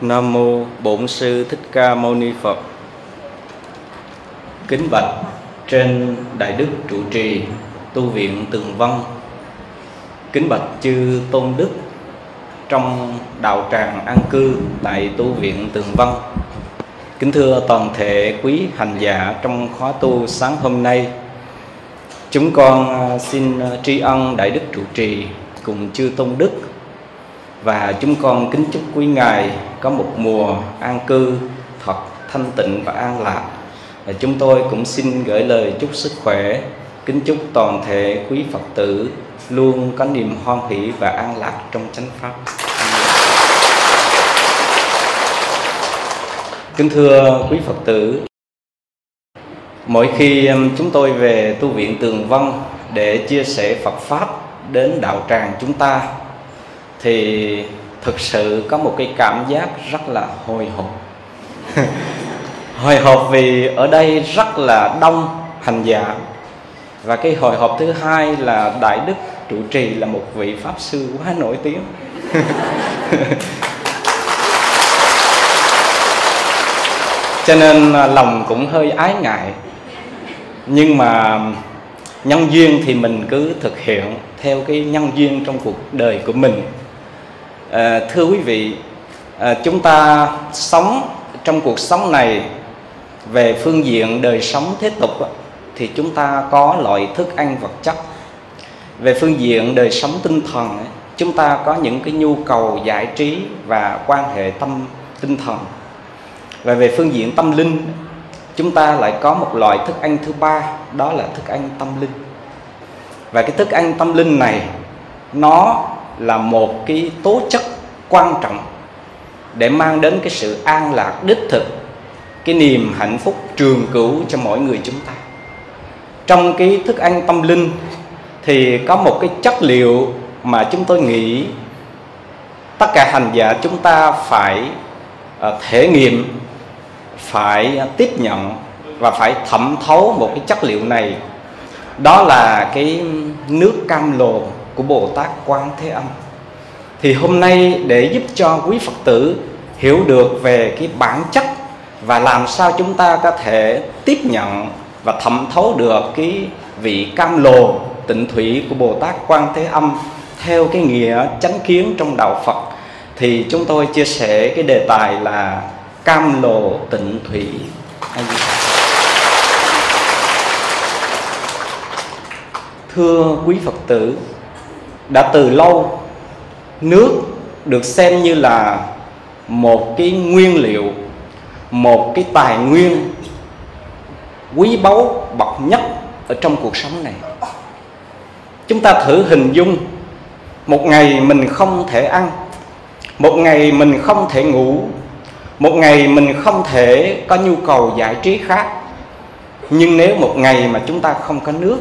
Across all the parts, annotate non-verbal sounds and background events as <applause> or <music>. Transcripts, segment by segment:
Nam mô Bổn sư Thích Ca Mâu Ni Phật. Kính bạch trên đại đức trụ trì, tu viện Tường Văn. Kính bạch chư tôn đức, trong đạo tràng an cư tại tu viện Tường Văn. Kính thưa toàn thể quý hành giả trong khóa tu sáng hôm nay. Chúng con à, xin tri ân đại đức trụ trì cùng chư tôn đức và chúng con kính chúc quý ngài có một mùa an cư thật thanh tịnh và an lạc. Và chúng tôi cũng xin gửi lời chúc sức khỏe, kính chúc toàn thể quý phật tử luôn có niềm hoan hỷ và an lạc trong chánh pháp. Kính thưa quý phật tử, mỗi khi um, chúng tôi về tu viện tường vân để chia sẻ phật pháp đến đạo tràng chúng ta thì thực sự có một cái cảm giác rất là hồi hộp. <laughs> Hồi hộp vì ở đây rất là đông hành giả. Và cái hồi hộp thứ hai là đại đức trụ trì là một vị pháp sư quá nổi tiếng. <laughs> Cho nên à, lòng cũng hơi ái ngại. Nhưng mà nhân duyên thì mình cứ thực hiện theo cái nhân duyên trong cuộc đời của mình à, thưa quý vị à, chúng ta sống trong cuộc sống này về phương diện đời sống thế tục thì chúng ta có loại thức ăn vật chất. Về phương diện đời sống tinh thần chúng ta có những cái nhu cầu giải trí và quan hệ tâm tinh thần. Và về phương diện tâm linh chúng ta lại có một loại thức ăn thứ ba đó là thức ăn tâm linh. Và cái thức ăn tâm linh này nó là một cái tố chất quan trọng để mang đến cái sự an lạc đích thực, cái niềm hạnh phúc trường cửu cho mỗi người chúng ta. Trong cái thức ăn tâm linh thì có một cái chất liệu mà chúng tôi nghĩ tất cả hành giả chúng ta phải ờ, thể nghiệm, phải tiếp nhận và phải thẩm thấu một cái chất liệu này. Đó là cái nước cam lồ của Bồ Tát Quan Thế Âm. Thì hôm nay để giúp cho quý Phật tử hiểu được về cái bản chất và làm sao chúng ta có thể tiếp nhận và thẩm thấu được cái vị cam lồ tịnh thủy của Bồ Tát Quan Thế Âm theo cái nghĩa chánh kiến trong đạo Phật, thì chúng tôi chia sẻ cái đề tài là cam lồ tịnh thủy. Thưa quý Phật tử đã từ lâu, nước được xem như là một cái nguyên liệu, một cái tài nguyên quý báu, bậc nhất ở trong cuộc sống này. Chúng ta thử hình dung, một ngày mình không thể ăn, một ngày mình không thể ngủ, một ngày mình không thể có nhu cầu giải trí khác. Nhưng nếu một ngày mà chúng ta không có nước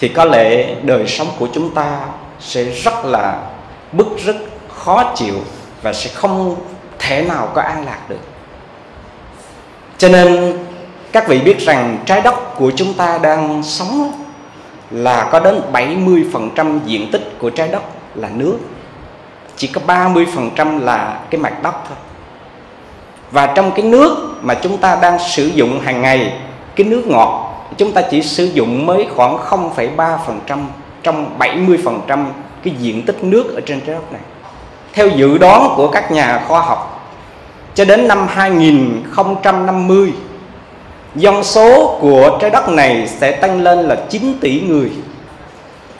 thì có lẽ đời sống của chúng ta sẽ rất là bức rất khó chịu và sẽ không thể nào có an lạc được. Cho nên, các vị biết rằng trái đất của chúng ta đang sống là có đến 70% diện tích của trái đất là nước. Chỉ có 30% là cái mặt đất thôi. Và trong cái nước mà chúng ta đang sử dụng hàng ngày, Cái nước ngọt chúng ta chỉ sử dụng mới khoảng 0,3% trong 70% cái diện tích nước ở trên trái đất này. Theo dự đoán của các nhà khoa học cho đến năm 2050 dân số của trái đất này sẽ tăng lên là 9 tỷ người.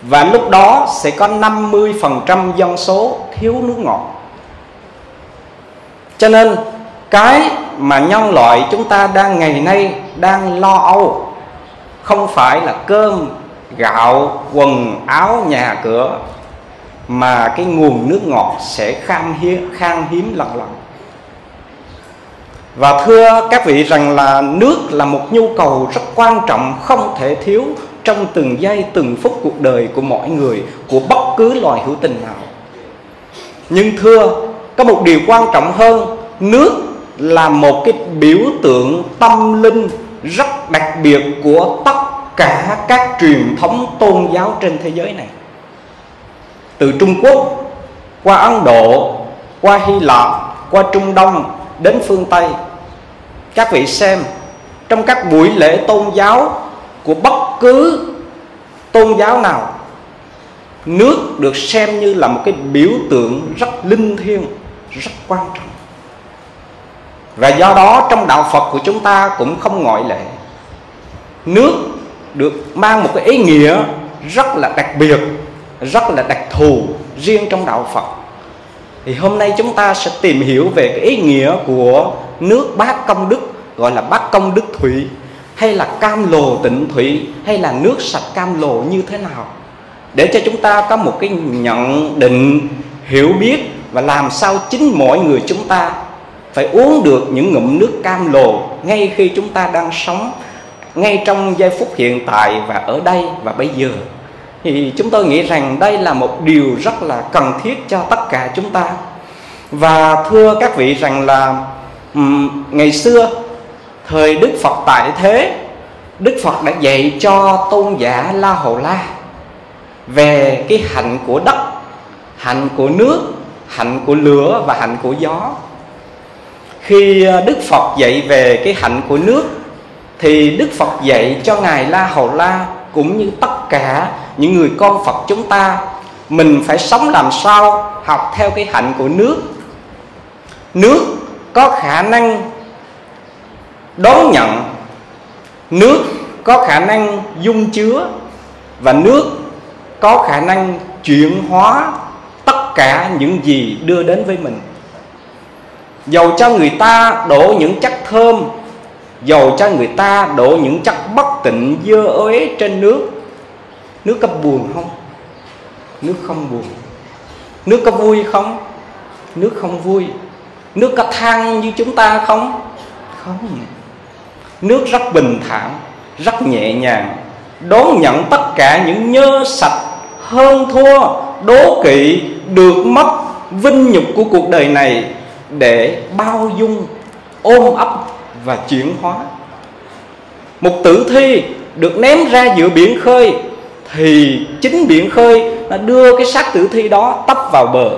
Và lúc đó sẽ có 50% dân số thiếu nước ngọt. Cho nên cái mà nhân loại chúng ta đang ngày nay đang lo âu không phải là cơm gạo quần áo nhà cửa mà cái nguồn nước ngọt sẽ khan hiếm, khan hiếm lần lần. Và thưa các vị rằng là nước là một nhu cầu rất quan trọng không thể thiếu trong từng giây từng phút cuộc đời của mọi người của bất cứ loài hữu tình nào. Nhưng thưa có một điều quan trọng hơn nước là một cái biểu tượng tâm linh rất đặc biệt của tất cả các truyền thống tôn giáo trên thế giới này. Từ Trung Quốc, qua Ấn Độ, qua Hy Lạp, qua Trung Đông, đến phương Tây, các vị xem, trong các buổi lễ tôn giáo của bất cứ tôn giáo nào, nước được xem như là một cái biểu tượng rất linh thiêng, rất quan trọng và do đó trong đạo phật của chúng ta cũng không ngoại lệ. Nước được mang một cái ý nghĩa rất là đặc biệt, rất là đặc thù riêng trong đạo phật. Thì hôm nay chúng ta sẽ tìm hiểu về cái ý nghĩa của nước bát công đức, gọi là bát công đức thủy, hay là cam lồ tịnh thủy, hay là nước sạch cam lồ như thế nào. Để cho chúng ta có một cái nhận định, hiểu biết và làm sao chính mỗi người chúng ta phải uống được những ngụm nước cam lồ ngay khi chúng ta đang sống, ngay trong giây phút hiện tại và ở đây và bây giờ. Thì chúng tôi nghĩ rằng đây là một điều rất là cần thiết cho tất cả chúng ta. Và thưa các vị rằng là ngày xưa, thời đức phật tại thế, đức phật đã dạy cho tôn giả la hầu la về cái hạnh của đất, hạnh của nước, hạnh của lửa và hạnh của gió khi ờ, đức phật dạy về cái hạnh của nước, thì đức phật dạy cho ngài la hầu la cũng như tất cả những người con phật chúng ta, mình phải sống làm sao học theo cái hạnh của nước. Nước có khả năng đón nhận, nước có khả năng dung chứa và nước có khả năng chuyển hóa tất cả những gì đưa đến với mình dầu cho người ta đổ những chất thơm, dầu cho người ta đổ những chất bất tịnh dơ ế trên nước. Nước có buồn không? Nước không buồn. Nước có vui không? Nước không vui. Nước có than như chúng ta không? Không nước rất bình thản, rất nhẹ nhàng, đón nhận tất cả những nhơ sạch, hơn thua, đố kỵ, được mất vinh nhục của cuộc đời này để bao dung, ôm ấp và chuyển hóa. Một tử thi được ném ra giữa biển khơi thì chính biển khơi đã đưa cái xác tử thi đó tấp vào bờ.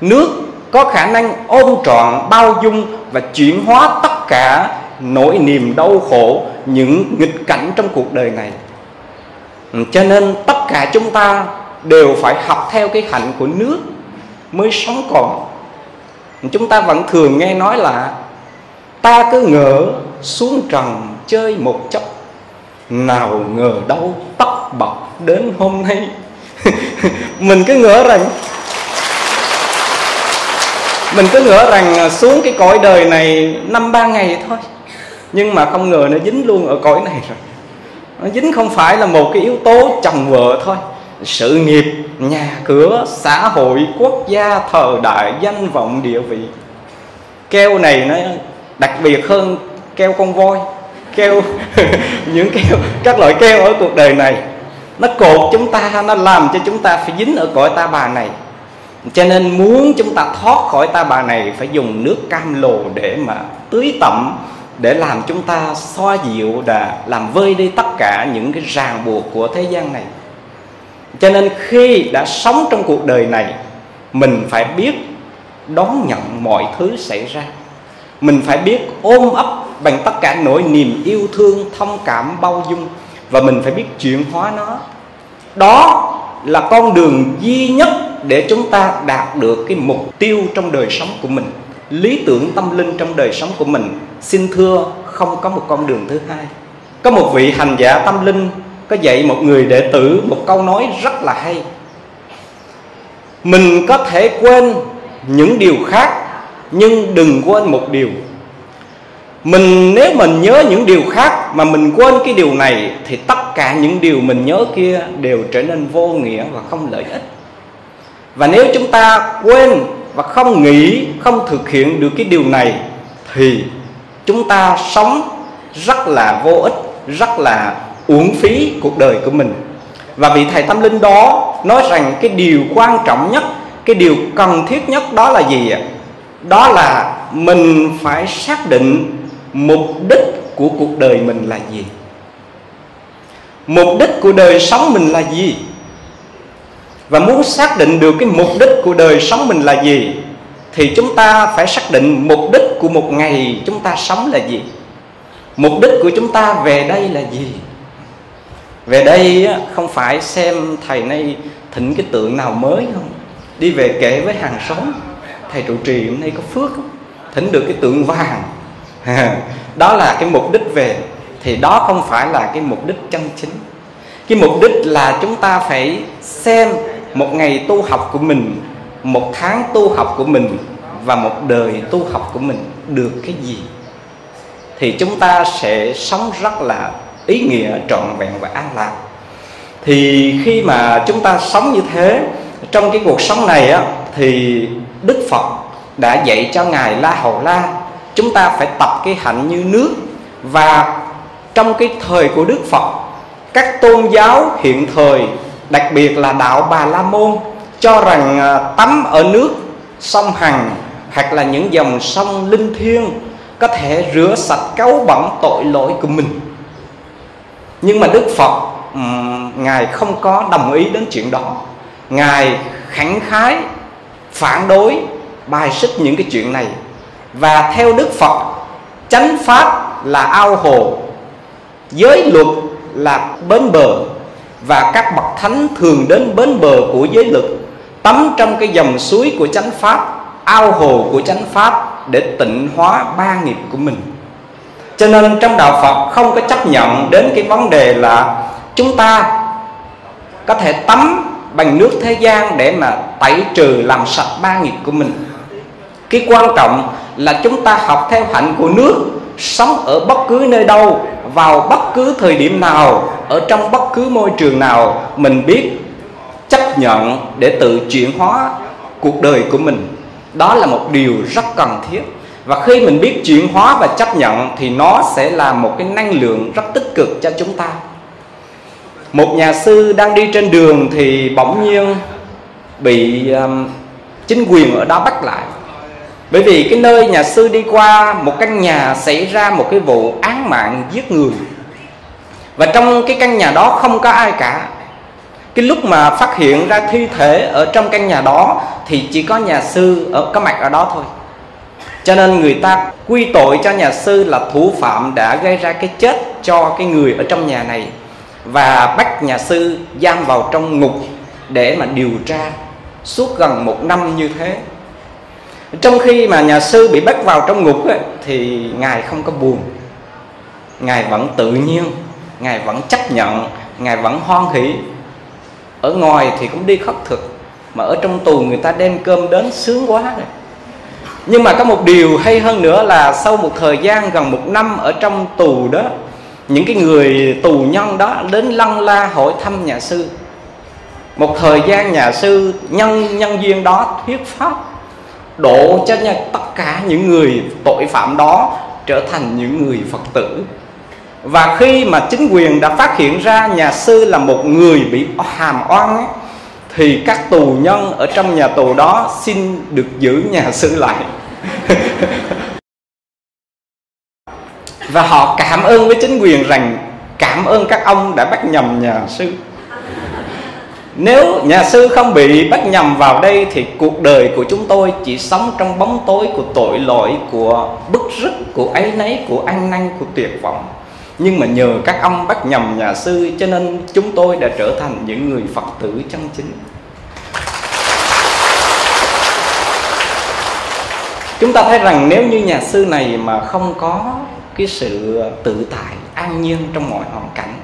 Nước có khả năng ôm trọn, bao dung và chuyển hóa tất cả nỗi niềm đau khổ, những nghịch cảnh trong cuộc đời này. Cho nên tất cả chúng ta đều phải học theo cái hạnh của nước mới sống còn chúng ta vẫn thường nghe nói là ta cứ ngỡ xuống trần chơi một chốc, nào ngờ đâu tóc bọc đến hôm nay. <laughs> Mình cứ ngỡ rằng, mình cứ ngỡ rằng xuống cái cõi đời này năm ba ngày thôi. Nhưng mà không ngờ nó dính luôn ở cõi này rồi. Nó dính không phải là một cái yếu tố chồng vợ thôi. Sự nghiệp nhà cửa, xã hội, quốc gia, thời đại, danh vọng, địa vị. Keo này nó đặc biệt hơn keo con voi. Keo, <laughs> những keo, các loại keo ở cuộc đời này, nó cột chúng ta, nó làm cho chúng ta phải dính ở cõi ta bà này. Cho nên muốn chúng ta thoát khỏi ta bà này, phải dùng nước cam lồ để mà tưới tẩm, để làm chúng ta xoa dịu đà làm vơi đi tất cả những cái ràng buộc của thế gian này cho nên khi đã sống trong cuộc đời này, mình phải biết đón nhận mọi thứ xảy ra. Mình phải biết ôm ấp bằng tất cả nỗi niềm yêu thương, thông cảm, bao dung. Và mình phải biết chuyển hóa nó. Đó là con đường duy nhất để chúng ta đạt được cái mục tiêu trong đời sống của mình. Lý tưởng tâm linh trong đời sống của mình. Xin thưa, không có một con đường thứ hai. Có một vị hành giả tâm linh có dạy một người đệ tử một câu nói rất là hay. Mình có thể quên những điều khác, nhưng đừng quên một điều. Mình nếu mình nhớ những điều khác mà mình quên cái điều này, thì tất cả những điều mình nhớ kia đều trở nên vô nghĩa và không lợi ích. Và nếu chúng ta quên và không nghĩ, không thực hiện được cái điều này, thì chúng ta sống rất là vô ích, rất là uổng phí cuộc đời của mình. Và vị thầy tâm linh đó nói rằng cái điều quan trọng nhất, cái điều cần thiết nhất đó là gì ạ? Đó là mình phải xác định mục đích của cuộc đời mình là gì. Mục đích của đời sống mình là gì? Và muốn xác định được cái mục đích của đời sống mình là gì, thì chúng ta phải xác định mục đích của một ngày chúng ta sống là gì. Mục đích của chúng ta về đây là gì? Về đây không phải xem thầy nay thỉnh cái tượng nào mới không? Đi về kể với hàng xóm, thầy trụ trì hôm nay có phước không? Thỉnh được cái tượng vàng. <laughs> Đó là cái mục đích về, thì đó không phải là cái mục đích chân chính. Cái mục đích là chúng ta phải xem một ngày tu học của mình, một tháng tu học của mình và một đời tu học của mình được cái gì. Thì chúng ta sẽ sống rất là ý nghĩa trọn vẹn và an lạc. Thì khi mà chúng ta sống như thế, trong cái cuộc sống này á, thì đức phật đã dạy cho ngài la hầu la, chúng ta phải tập cái hạnh như nước. Và trong cái thời của đức phật, các tôn giáo hiện thời, đặc biệt là đạo bà la môn, cho rằng à, tắm ở nước, sông hằng hoặc là những dòng sông linh thiêng có thể rửa sạch cấu bẩn tội lỗi của mình nhưng mà đức phật ngài không có đồng ý đến chuyện đó. Ngài khẳng khái, phản đối, bài xích những cái chuyện này. Và theo đức phật, chánh pháp là ao hồ, giới luật là bến bờ, và các bậc thánh thường đến bến bờ của giới luật, tắm trong cái dòng suối của chánh pháp, ao hồ của chánh pháp để tịnh hóa ba nghiệp của mình cho nên trong đạo phật không có chấp nhận đến cái vấn đề là chúng ta có thể tắm bằng nước thế gian để mà tẩy trừ làm sạch ba nghiệp của mình. Cái quan trọng là chúng ta học theo hạnh của nước, sống ở bất cứ nơi đâu, vào bất cứ thời điểm nào, ở trong bất cứ môi trường nào, mình biết chấp nhận để tự chuyển hóa cuộc đời của mình. Đó là một điều rất cần thiết và khi mình biết chuyển hóa và chấp nhận thì nó sẽ là một cái năng lượng rất tích cực cho chúng ta. Một nhà sư đang đi trên đường thì bỗng nhiên bị um, chính quyền ở đó bắt lại. Bởi vì cái nơi nhà sư đi qua một căn nhà xảy ra một cái vụ án mạng giết người. Và trong cái căn nhà đó không có ai cả. Cái lúc mà phát hiện ra thi thể ở trong căn nhà đó thì chỉ có nhà sư ở có mặt ở đó thôi cho nên người ta quy tội cho nhà sư là thủ phạm đã gây ra cái chết cho cái người ở trong nhà này. Và bắt nhà sư giam vào trong ngục để mà điều tra suốt gần một năm như thế. Trong khi mà nhà sư bị bắt vào trong ngục ấy, thì ngài không có buồn. Ngài vẫn tự nhiên ngài vẫn chấp nhận ngài vẫn hoan hỷ. Ở ngoài thì cũng đi khất thực mà ở trong tù người ta đem cơm đến sướng quá rồi nhưng mà có một điều hay hơn nữa là sau một thời gian gần một năm ở trong tù đó những cái người tù nhân đó đến lăng la hỏi thăm nhà sư. Một thời gian nhà sư nhân nhân duyên đó thuyết pháp độ cho nhà, tất cả những người tội phạm đó trở thành những người phật tử. Và khi mà chính quyền đã phát hiện ra nhà sư là một người bị hàm oan ấy, thì các tù nhân ở trong nhà tù đó xin được giữ nhà sư lại. <laughs> Và họ cảm ơn với chính quyền rằng cảm ơn các ông đã bắt nhầm nhà sư nếu nhà sư không bị bắt nhầm vào đây thì cuộc đời của chúng tôi chỉ sống trong bóng tối của tội lỗi, của bức rứt, của ấy nấy của ăn năn, của tuyệt vọng nhưng mà nhờ các ông bắt nhầm nhà sư, cho nên chúng tôi đã trở thành những người phật tử chân chính. Chúng ta thấy rằng nếu như nhà sư này mà không có cái sự tự tại, an nhiên trong mọi hoàn cảnh,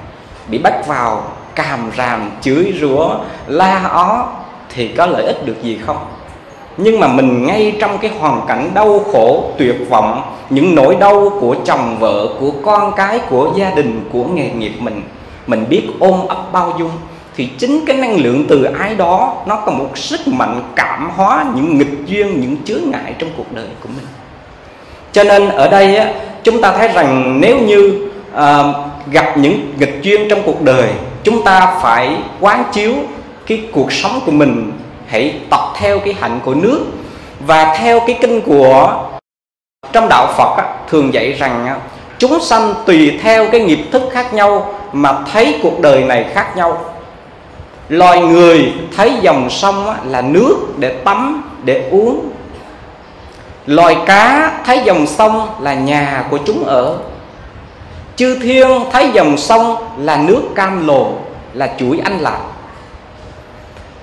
bị bắt vào càm ràm, chửi rủa, la ó, thì có lợi ích được gì không? Nhưng mà mình ngay trong cái hoàn cảnh đau khổ tuyệt vọng những nỗi đau của chồng vợ của con cái của gia đình của nghề nghiệp mình mình biết ôm ấp bao dung thì chính cái năng lượng từ ái đó nó có một sức mạnh cảm hóa những nghịch duyên những chướng ngại trong cuộc đời của mình. Cho nên ở đây á, chúng ta thấy rằng nếu như à, gặp những nghịch duyên trong cuộc đời chúng ta phải quán chiếu cái cuộc sống của mình hãy tập theo cái hạnh của nước và theo cái kinh của trong đạo Phật á, thường dạy rằng á, chúng sanh tùy theo cái nghiệp thức khác nhau mà thấy cuộc đời này khác nhau. Loài người thấy dòng sông á, là nước để tắm để uống. Loài cá thấy dòng sông là nhà của chúng ở. Chư thiên thấy dòng sông là nước cam lồ là chuỗi anh lạc.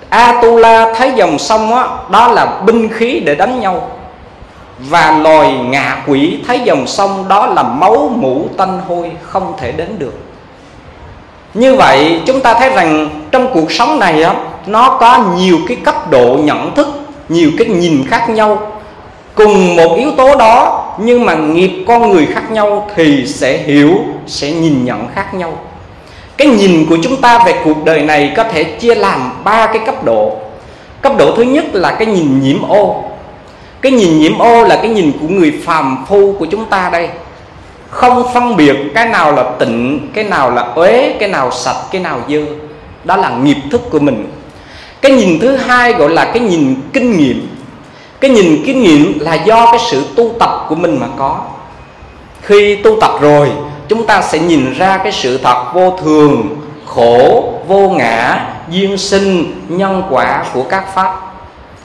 Atula thấy dòng sông đó, đó là binh khí để đánh nhau. Và loài ngạ quỷ thấy dòng sông đó là máu mũ tanh hôi không thể đến được. Như vậy chúng ta thấy rằng trong cuộc sống này đó, nó có nhiều cái cấp độ nhận thức nhiều cái nhìn khác nhau. Cùng một yếu tố đó nhưng mà nghiệp con người khác nhau thì sẽ hiểu sẽ nhìn nhận khác nhau cái nhìn của chúng ta về cuộc đời này có thể chia làm ba cái cấp độ. Cấp độ thứ nhất là cái nhìn nhiễm ô. Cái nhìn nhiễm ô là cái nhìn của người phàm phu của chúng ta đây. Không phân biệt cái nào là tịnh, cái nào là uế, cái nào sạch, cái nào dơ. Đó là nghiệp thức của mình. Cái nhìn thứ hai gọi là cái nhìn kinh nghiệm. Cái nhìn kinh nghiệm là do cái sự tu tập của mình mà có. Khi tu tập rồi chúng ta sẽ nhìn ra cái sự thật vô thường, khổ, vô ngã, duyên sinh, nhân quả của các pháp.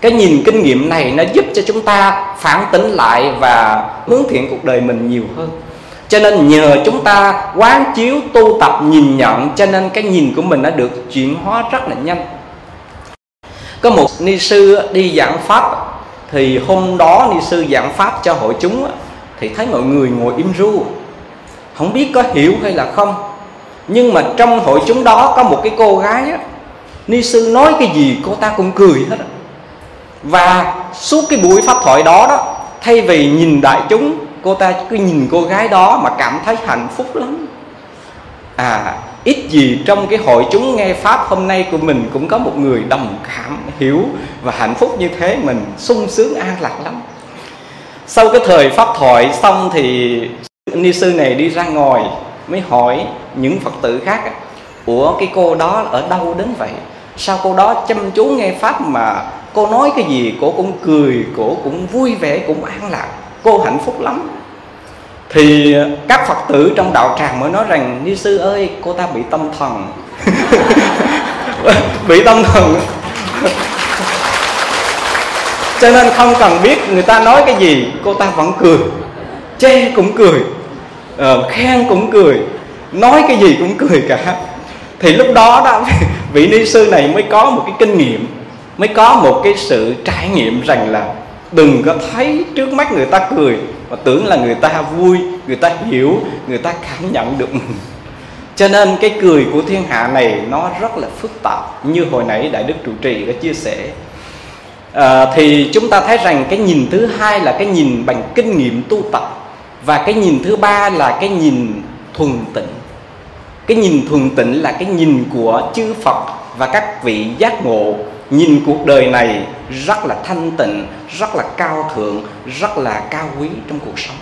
Cái nhìn kinh nghiệm này nó giúp cho chúng ta phản tính lại và hướng thiện cuộc đời mình nhiều hơn. Cho nên nhờ chúng ta quán chiếu, tu tập, nhìn nhận, cho nên cái nhìn của mình nó được chuyển hóa rất là nhanh. Có một ni sư đi giảng pháp, thì hôm đó ni sư giảng pháp cho hội chúng thì thấy mọi người ngồi im ru không biết có hiểu hay là không. Nhưng mà trong hội chúng đó có một cái cô gái á, ni sư nói cái gì cô ta cũng cười hết á. và suốt cái buổi pháp thoại đó đó thay vì nhìn đại chúng cô ta cứ nhìn cô gái đó mà cảm thấy hạnh phúc lắm. À ít gì trong cái hội chúng nghe pháp hôm nay của mình cũng có một người đồng cảm hiểu và hạnh phúc như thế mình sung sướng an lạc lắm. Sau cái thời pháp thoại xong thì ni sư này đi ra ngồi mới hỏi những phật tử khác ủa, cái cô đó ở đâu đến vậy? Sao cô đó chăm chú nghe pháp mà cô nói cái gì, cô cũng cười, cô cũng vui vẻ, cũng an lạc, cô hạnh phúc lắm? Thì các phật tử trong đạo tràng mới nói rằng, ni sư ơi, cô ta bị tâm thần. <laughs> Bị tâm thần. Cho nên không cần biết người ta nói cái gì, cô ta vẫn cười. Chê cũng cười. Ờ, uh, khen cũng cười nói cái gì cũng cười cả. Thì lúc đó đó <laughs> vị ni sư này mới có một cái kinh nghiệm mới có một cái sự trải nghiệm rằng là đừng có thấy trước mắt người ta cười mà tưởng là người ta vui người ta hiểu người ta cảm nhận được mình. Cho nên cái cười của thiên hạ này nó rất là phức tạp như hồi nãy đại đức trụ trì đã chia sẻ. À, thì chúng ta thấy rằng cái nhìn thứ hai là cái nhìn bằng kinh nghiệm tu tập và cái nhìn thứ ba là cái nhìn thuần tịnh. Cái nhìn thuần tịnh là cái nhìn của chư phật và các vị giác ngộ. Nhìn cuộc đời này rất là thanh tịnh, rất là cao thượng, rất là cao quý trong cuộc sống.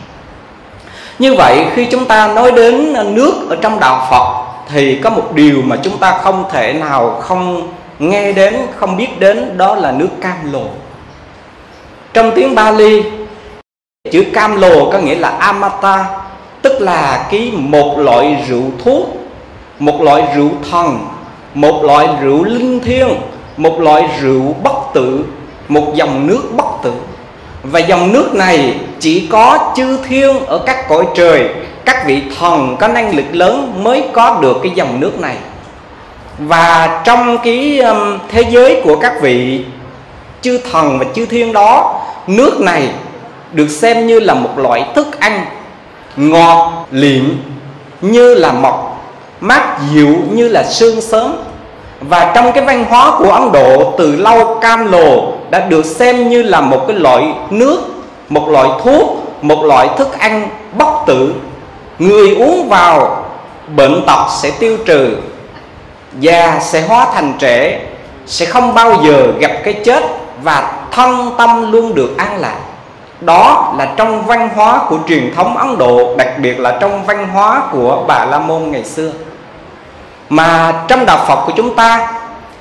Như vậy, khi chúng ta nói đến nước ở trong đạo phật, thì có một điều mà chúng ta không thể nào không nghe đến, không biết đến, đó là nước cam lồ trong tiếng Bali chữ cam lồ có nghĩa là amata, tức là cái một loại rượu thuốc, một loại rượu thần, một loại rượu linh thiêng, một loại rượu bất tử, một dòng nước bất tử. Và dòng nước này chỉ có chư thiên ở các cõi trời, các vị thần có năng lực lớn mới có được cái dòng nước này. Và trong cái um, thế giới của các vị chư thần và chư thiên đó, nước này được xem như là một loại thức ăn ngọt liệm, như là mọc mát dịu như là sương sớm. Và trong cái văn hóa của Ấn Độ, từ lâu cam lồ đã được xem như là một cái loại nước, một loại thuốc, một loại thức ăn bất tử. Người uống vào, bệnh tật sẽ tiêu trừ già sẽ hóa thành trẻ, sẽ không bao giờ gặp cái chết và thân tâm luôn được an lạc đó là trong văn hóa của truyền thống Ấn Độ, đặc biệt là trong văn hóa của Bà La Môn ngày xưa. Mà trong đạo Phật của chúng ta,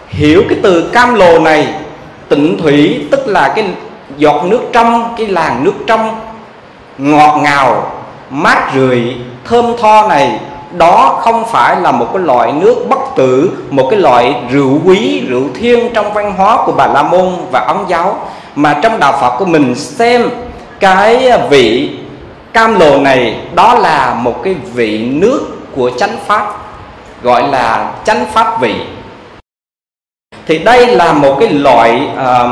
hiểu cái từ cam lồ này, tịnh thủy, tức là cái giọt nước trong, cái làn nước trong, ngọt ngào, mát rượi, thơm tho này, đó không phải là một cái loại nước bất tử, một cái loại rượu quý, rượu thiên trong văn hóa của bà la môn và ấn giáo. Mà trong đạo phật của mình xem cái vị cam lồ này đó là một cái vị nước của chánh pháp gọi là chánh pháp vị. Thì đây là một cái loại uh,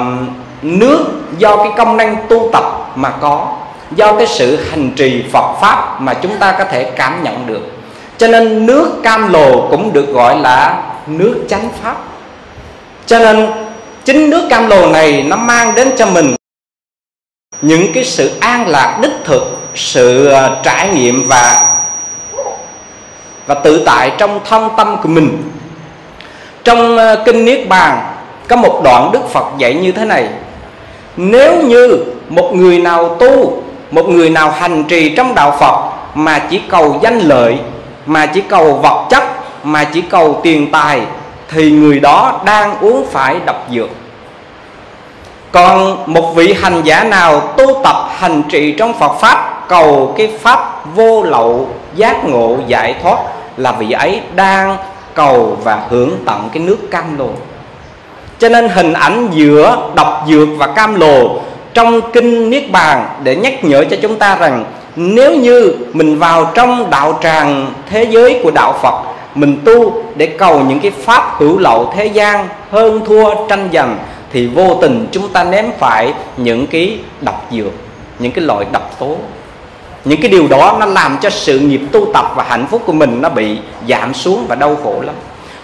nước do cái công năng tu tập mà có do cái sự hành trì Phật pháp mà chúng ta có thể cảm nhận được. Cho nên nước cam lồ cũng được gọi là nước chánh pháp. Cho nên chính nước cam lồ này nó mang đến cho mình những cái sự an lạc đích thực, sự ờ, trải nghiệm và và tự tại trong thân tâm của mình. Trong ờ, kinh niết bàn có một đoạn đức phật dạy như thế này. Nếu như một người nào tu, một người nào hành trì trong đạo phật mà chỉ cầu danh lợi, mà chỉ cầu vật chất, mà chỉ cầu tiền tài, thì người đó đang uống phải độc dược còn một vị hành giả nào tu tập hành trì trong Phật pháp? Cầu cái pháp vô lậu, giác ngộ, giải thoát là vị ấy đang cầu và hưởng tận cái nước cam lồ cho nên hình ảnh giữa độc dược và cam lồ trong kinh niết bàn để nhắc nhở cho chúng ta rằng nếu như mình vào trong đạo tràng thế giới của đạo Phật, mình tu để cầu những cái pháp hữu lậu thế gian hơn thua tranh giành thì vô tình chúng ta ném phải những cái độc dược, những cái loại độc tố. Những cái điều đó nó làm cho sự nghiệp tu tập và hạnh phúc của mình nó bị giảm xuống và đau khổ lắm.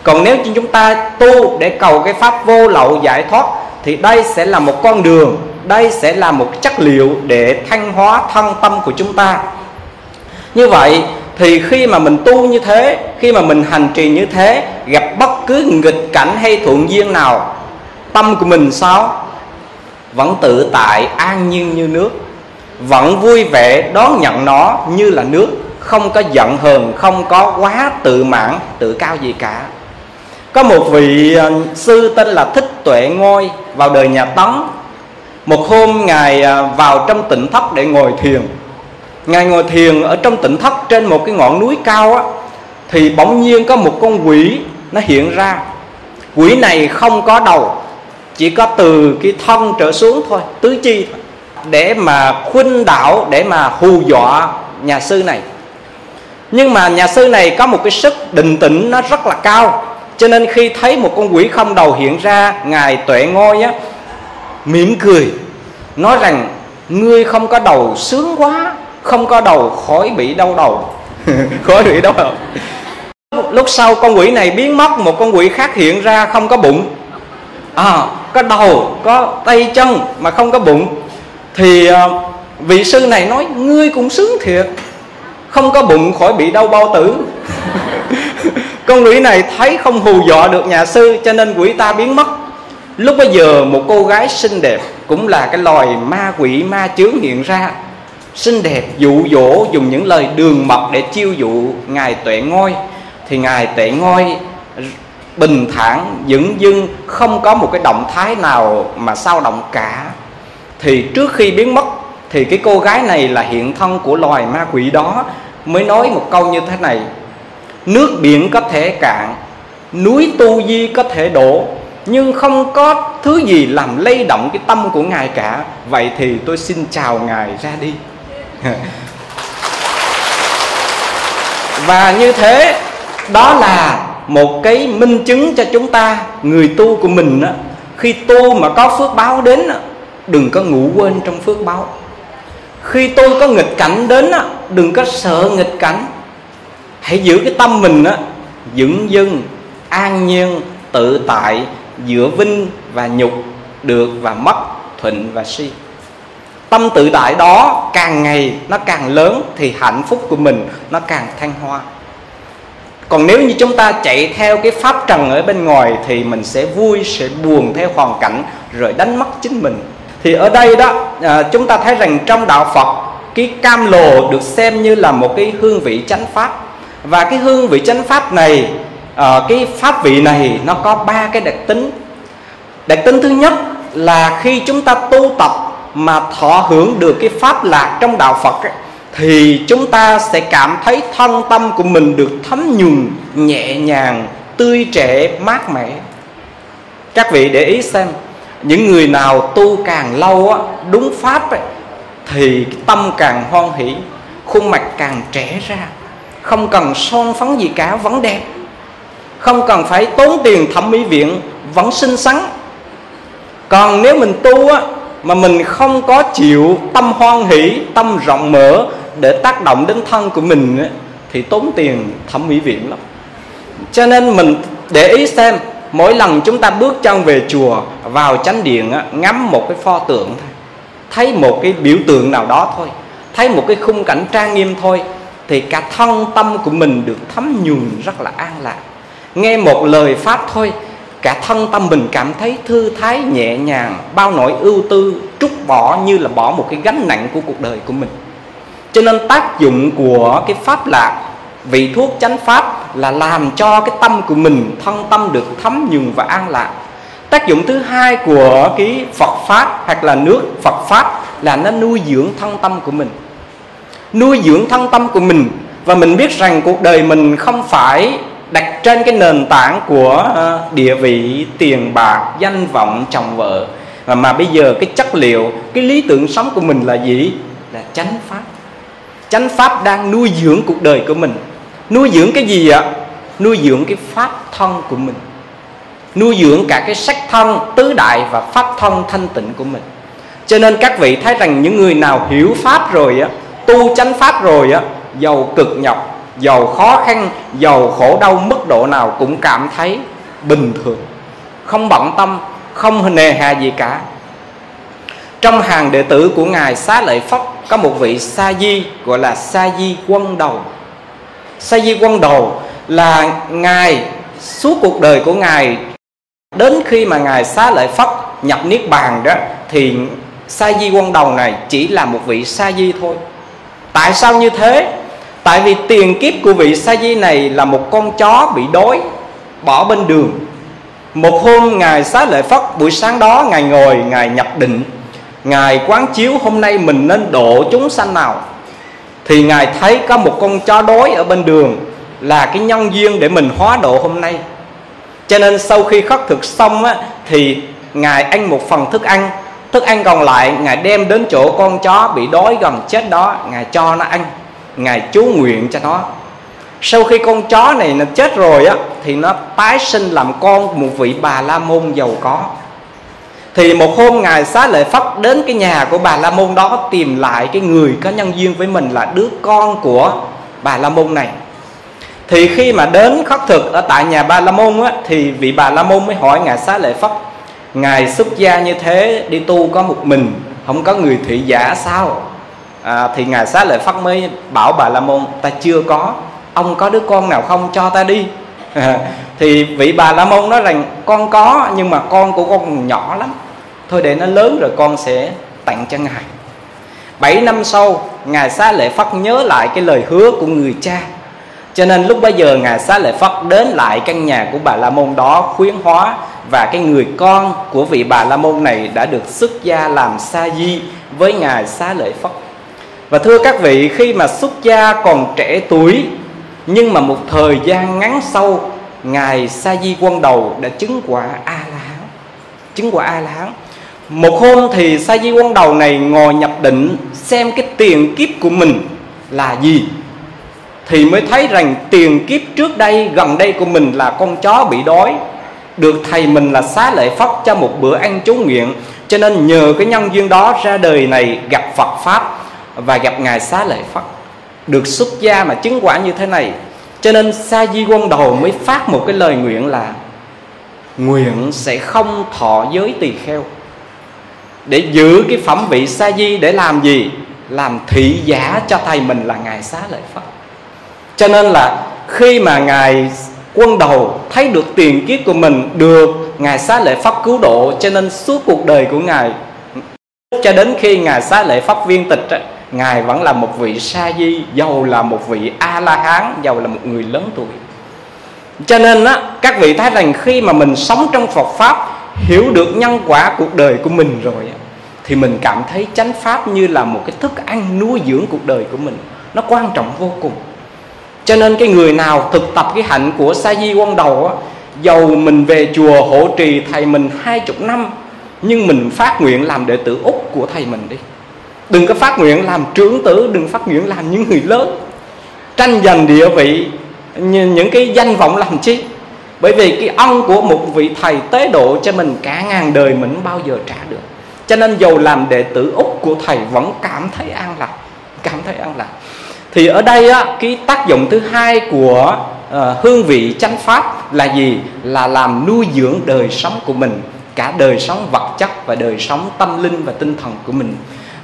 Còn nếu như chúng ta tu để cầu cái pháp vô lậu giải thoát, thì đây sẽ là một con đường, đây sẽ là một chất liệu để thanh hóa thân tâm của chúng ta. Như vậy thì khi mà mình tu như thế, khi mà mình hành trì như thế, gặp bất cứ nghịch cảnh hay thuận duyên nào tâm của mình sao? Vẫn tự tại an nhiên như nước. Vẫn vui vẻ đón nhận nó như là nước. Không có giận hờn, không có quá tự mãn, tự cao gì cả. Có một vị à, sư tên là thích tuệ ngôi vào đời nhà tấn. Một hôm ngài à, vào trong tỉnh thất để ngồi thiền. Ngài ngồi thiền ở trong tỉnh thất trên một cái ngọn núi cao á, thì bỗng nhiên có một con quỷ nó hiện ra. Quỷ này không có đầu chỉ có từ cái thân trở xuống thôi tứ chi thôi để mà khuynh đảo để mà hù dọa nhà sư này. Nhưng mà nhà sư này có một cái sức định tĩnh nó rất là cao cho nên khi thấy một con quỷ không đầu hiện ra ngài tuệ ngôi á mỉm cười nói rằng ngươi không có đầu sướng quá không có đầu khỏi bị đau đầu. <laughs> Khỏi bị đau đầu. Lúc sau con quỷ này biến mất một con quỷ khác hiện ra không có bụng à, có đầu có tay chân mà không có bụng. Thì à, vị sư này nói ngươi cũng sướng thiệt không có bụng khỏi bị đau bao tử. <laughs> Con quỷ này thấy không hù dọa được nhà sư cho nên quỷ ta biến mất. Lúc bây giờ một cô gái xinh đẹp cũng là cái loài ma quỷ ma chướng hiện ra. Xinh đẹp dụ dỗ dùng những lời đường mật để chiêu dụ ngài tuệ ngôi. Thì ngài tuệ ngôi bình thản dững dưng không có một cái động thái nào mà sao động cả. Thì trước khi biến mất, thì cái cô gái này là hiện thân của loài ma quỷ đó, mới nói một câu như thế này. Nước biển có thể cạn, núi tu di có thể đổ, nhưng không có thứ gì làm lay động cái tâm của ngài cả. Vậy thì tôi xin chào ngài ra đi. <laughs> Và như thế, đó là một cái minh chứng cho chúng ta người tu của mình á, khi tu mà có phước báo đến á, đừng có ngủ quên trong phước báo. Khi tôi có nghịch cảnh đến á, đừng có sợ nghịch cảnh. Hãy giữ cái tâm mình á, vững dưng an nhiên tự tại giữa vinh và nhục được và mất thuận và si. Tâm tự tại đó càng ngày nó càng lớn thì hạnh phúc của mình nó càng thăng hoa còn nếu như chúng ta chạy theo cái pháp trần ở bên ngoài thì mình sẽ vui sẽ buồn theo hoàn cảnh rồi đánh mất chính mình. Thì ở đây đó à, chúng ta thấy rằng trong đạo phật cái cam lồ được xem như là một cái hương vị chánh pháp. Và cái hương vị chánh pháp này à, cái pháp vị này nó có ba cái đặc tính. Đặc tính thứ nhất là khi chúng ta tu tập mà thọ hưởng được cái pháp lạc trong đạo phật ấy, thì chúng ta sẽ cảm thấy thân tâm của mình được thấm nhuần nhẹ nhàng tươi trẻ mát mẻ. Các vị để ý xem những người nào tu càng lâu á, đúng pháp ấy, thì tâm càng hoan hỷ khuôn mặt càng trẻ ra. Không cần son phấn gì cả vẫn đẹp. Không cần phải tốn tiền thẩm mỹ viện vẫn xinh xắn. Còn nếu mình tu á mà mình không có chịu tâm hoan hỷ tâm rộng mở để tác động đến thân của mình thì tốn tiền thẩm mỹ viện lắm. Cho nên mình để ý xem mỗi lần chúng ta bước chân về chùa vào chánh điện á, ngắm một cái pho tượng thôi. Thấy một cái biểu tượng nào đó thôi. Thấy một cái khung cảnh trang nghiêm thôi thì cả thân tâm của mình được thấm nhuần rất là an lạc. Nghe một lời pháp thôi cả thân tâm mình cảm thấy thư thái, nhẹ nhàng, bao nỗi ưu tư, trút bỏ như là bỏ một cái gánh nặng của cuộc đời của mình. Cho nên tác dụng của cái pháp lạc vị thuốc chánh pháp là làm cho cái tâm của mình, thân tâm được thấm nhuần và an lạc. Tác dụng thứ hai của cái phật pháp hoặc là nước phật pháp là nó nuôi dưỡng thân tâm của mình. Nuôi dưỡng thân tâm của mình và mình biết rằng cuộc đời mình không phải đặt trên cái nền tảng của ờ, địa vị, tiền bạc, danh vọng, chồng vợ. Mà mà bây giờ cái chất liệu, cái lý tưởng sống của mình là gì? Là chánh pháp. Chánh pháp đang nuôi dưỡng cuộc đời của mình. Nuôi dưỡng cái gì ạ? Nuôi dưỡng cái pháp thân của mình. Nuôi dưỡng cả cái sắc thân tứ đại và pháp thân thanh tịnh của mình. Cho nên các vị thấy rằng những người nào hiểu pháp rồi á, tu chánh pháp rồi á, giàu cực nhọc giàu khó khăn giàu khổ đau mức độ nào cũng cảm thấy bình thường. Không bận tâm, không nề hà gì cả. Trong hàng đệ tử của ngài xá lợi phất có một vị sa di, gọi là sa di quân đầu. Sa di quân đầu là ngài, suốt cuộc đời của ngài. Đến khi mà ngài xá lợi phất nhập niết bàn đó, thì sa di quân đầu này chỉ là một vị sa di thôi. Tại sao như thế? Tại vì tiền kiếp của vị sa di này là một con chó bị đói bỏ bên đường. Một hôm ngài xá lợi phất buổi sáng đó ngài ngồi ngài nhập định. Ngài quán chiếu hôm nay mình nên độ chúng sanh nào. Thì ngài thấy có một con chó đói ở bên đường là cái nhân duyên để mình hóa độ hôm nay. Cho nên sau khi khất thực xong á, thì ngài ăn một phần thức ăn. Thức ăn còn lại ngài đem đến chỗ con chó bị đói gần chết đó ngài cho nó ăn ngài chú nguyện cho nó. Sau khi con chó này nó chết rồi á, thì nó tái sinh làm con một vị bà la môn giàu có. Thì một hôm ngài xá lợi phất đến cái nhà của bà la môn đó tìm lại cái người có nhân duyên với mình là đứa con của bà la môn này. Thì khi mà đến khất thực ở tại nhà bà la môn á, thì vị bà la môn mới hỏi ngài xá lợi phất, ngài xuất gia như thế, đi tu có một mình, không có người thị giả sao? À, thì ngài xá lợi phất mới bảo bà la môn ta chưa có ông có đứa con nào không? Cho ta đi. À, <laughs> thì vị bà la môn nói rằng con có nhưng mà con của con nhỏ lắm. Thôi để nó lớn rồi con sẽ tặng cho ngài. Bảy năm sau ngài xá lợi phất nhớ lại cái lời hứa của người cha. Cho nên lúc bấy giờ ngài xá lợi phất đến lại căn nhà của bà la môn đó khuyến hóa và cái người con của vị bà la môn này đã được xuất gia làm sa di với ngài xá lợi phất và thưa các vị, khi mà xuất gia còn trẻ tuổi, nhưng mà một thời gian ngắn sau, ngài sa di quân đầu đã chứng quả a la hán chứng quả a la hán một hôm thì sa di quân đầu này ngồi nhập định xem cái tiền kiếp của mình là gì. Thì mới thấy rằng tiền kiếp trước đây, gần đây của mình là con chó bị đói. Được thầy mình là xá lợi phất cho một bữa ăn chú nguyện. Cho nên nhờ cái nhân duyên đó ra đời này gặp Phật pháp và gặp ngài xá lợi phất được xuất gia mà chứng quả như thế này, cho nên sa di quân đầu mới phát một cái lời nguyện là, nguyện sẽ không thọ giới tỳ kheo. Để giữ cái phẩm vị sa di để làm gì? Làm thị giả cho thầy mình là ngài xá lợi phất cho nên là khi mà ngài quân đầu thấy được tiền kiếp của mình được ngài xá lợi pháp cứu độ, cho nên suốt cuộc đời của ngài, cho đến khi ngài xá lợi pháp viên tịch ngài vẫn là một vị sa di giàu là một vị a la hán giàu là một người lớn tuổi. Cho nên á các vị thấy rằng khi mà mình sống trong Phật pháp hiểu được nhân quả cuộc đời của mình rồi á, thì mình cảm thấy chánh pháp như là một cái thức ăn nuôi dưỡng cuộc đời của mình. Nó quan trọng vô cùng. Cho nên cái người nào thực tập cái hạnh của sa di quân đầu á dầu mình về chùa hộ trì thầy mình hai chục năm nhưng mình phát nguyện làm đệ tử úc của thầy mình đi đừng có phát nguyện làm trưởng tử đừng phát nguyện làm những người lớn. Tranh giành địa vị những cái danh vọng làm chi? Bởi vì cái ân của một vị thầy tế độ cho mình cả ngàn đời mình không bao giờ trả được. Cho nên dầu làm đệ tử út của thầy vẫn cảm thấy an lạc cảm thấy an lạc. Thì ở đây á, cái tác dụng thứ hai của uh, hương vị chánh pháp là gì? Là làm nuôi dưỡng đời sống của mình cả đời sống vật chất và đời sống tâm linh và tinh thần của mình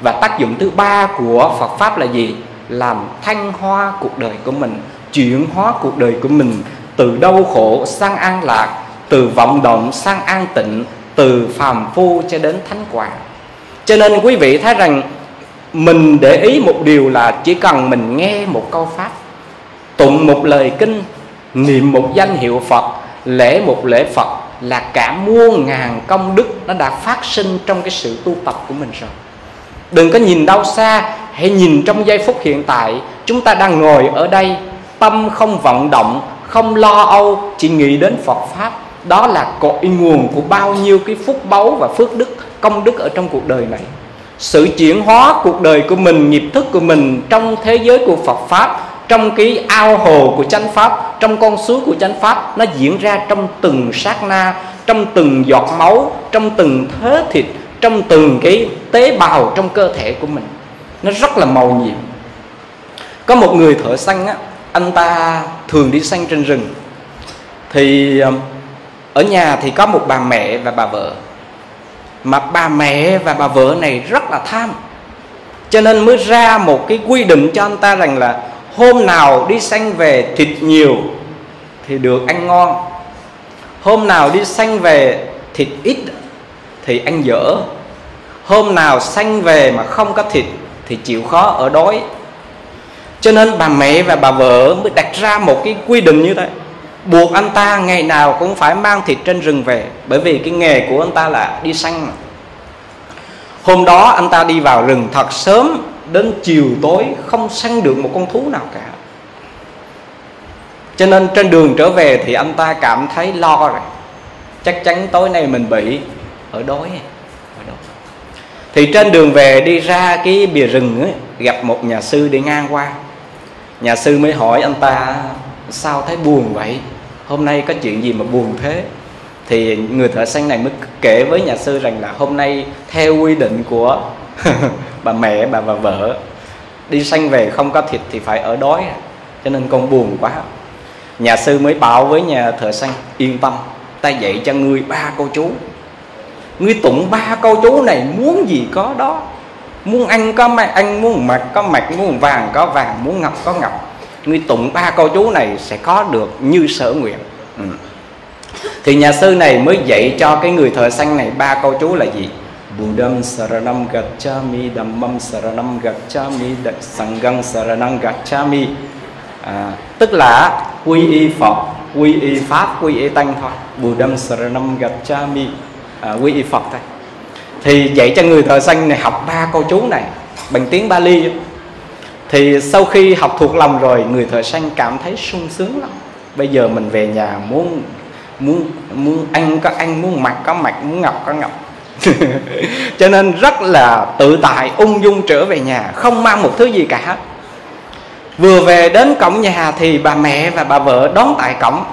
và tác dụng thứ ba của Phật pháp là gì? Làm thanh hoa cuộc đời của mình, chuyển hóa cuộc đời của mình từ đau khổ sang an lạc, từ vọng động sang an tịnh, từ phàm phu cho đến thánh quả. Cho nên quý vị thấy rằng mình để ý một điều là chỉ cần mình nghe một câu pháp, tụng một lời kinh, niệm một danh hiệu phật, lễ một lễ phật là cả muôn ngàn công đức nó đã phát sinh trong cái sự tu tập của mình rồi đừng có nhìn đâu xa hãy nhìn trong giây phút hiện tại. Chúng ta đang ngồi ở đây, tâm không vận động, không lo âu, chỉ nghĩ đến phật pháp. Đó là cội nguồn của bao nhiêu cái phúc báu và phước đức, công đức ở trong cuộc đời này. Sự chuyển hóa cuộc đời của mình, nghiệp thức của mình trong thế giới của Phật pháp, trong cái ao hồ của chánh pháp, trong con suối của chánh pháp, nó diễn ra trong từng sát na, trong từng giọt máu, trong từng thế thịt trong từng cái tế bào trong cơ thể của mình. Nó rất là màu nhiệm. Có một người thợ săn á, anh ta thường đi săn trên rừng. Thì um, ở nhà thì có một bà mẹ và bà vợ. Mà bà mẹ và bà vợ này rất là tham. Cho nên mới ra một cái quy định cho anh ta rằng là hôm nào đi săn về thịt nhiều thì được ăn ngon. Hôm nào đi săn về thịt ít thì ăn dở. Hôm nào sanh về mà không có thịt thì chịu khó ở đói. Cho nên bà mẹ và bà vợ mới đặt ra một cái quy định như thế. Buộc anh ta ngày nào cũng phải mang thịt trên rừng về, bởi vì cái nghề của anh ta là đi săn. Mà. hôm đó anh ta đi vào rừng thật sớm, đến chiều tối không săn được một con thú nào cả. Cho nên trên đường trở về thì anh ta cảm thấy lo rồi. Chắc chắn tối nay mình bị ở đói ở đói. Thì trên đường về đi ra cái bìa rừng ấy, gặp một nhà sư đi ngang qua. Nhà sư mới hỏi anh ta sao thấy buồn vậy? Hôm nay có chuyện gì mà buồn thế? Thì người thợ săn này mới kể với nhà sư rằng là hôm nay theo quy định của <laughs> bà mẹ bà và vợ đi săn về không có thịt thì phải ở đói cho nên con buồn quá. Nhà sư mới bảo với nhà thợ săn yên tâm ta dạy cho ngươi ba câu chú ngươi tụng ba câu chú này muốn gì có đó. Muốn ăn có mặc ăn muốn mặc có mặc muốn vàng có vàng muốn ngọc có ngọc. Ngươi tụng ba câu chú này sẽ có được như sở nguyện. Ừ. thì nhà sư này mới dạy cho cái người thợ săn này ba câu chú là gì? Buddham Saranam Gacchami Dhammam Saranam Gacchami Sangham Saranam Gacchami à, tức là quy y Phật quy y Pháp quy y Tăng thôi. Buddham Saranam Gacchami à, quy y Phật thôi. Thì dạy cho người thợ xanh này học ba câu chú này bằng tiếng Bali thì sau khi học thuộc lòng rồi người thợ xanh cảm thấy sung sướng lắm. Bây giờ mình về nhà muốn muốn muốn ăn có ăn muốn mặc có mặc muốn ngọc có ngọc. <laughs> Cho nên rất là tự tại ung dung trở về nhà không mang một thứ gì cả. Vừa về đến cổng nhà thì bà mẹ và bà vợ đón tại cổng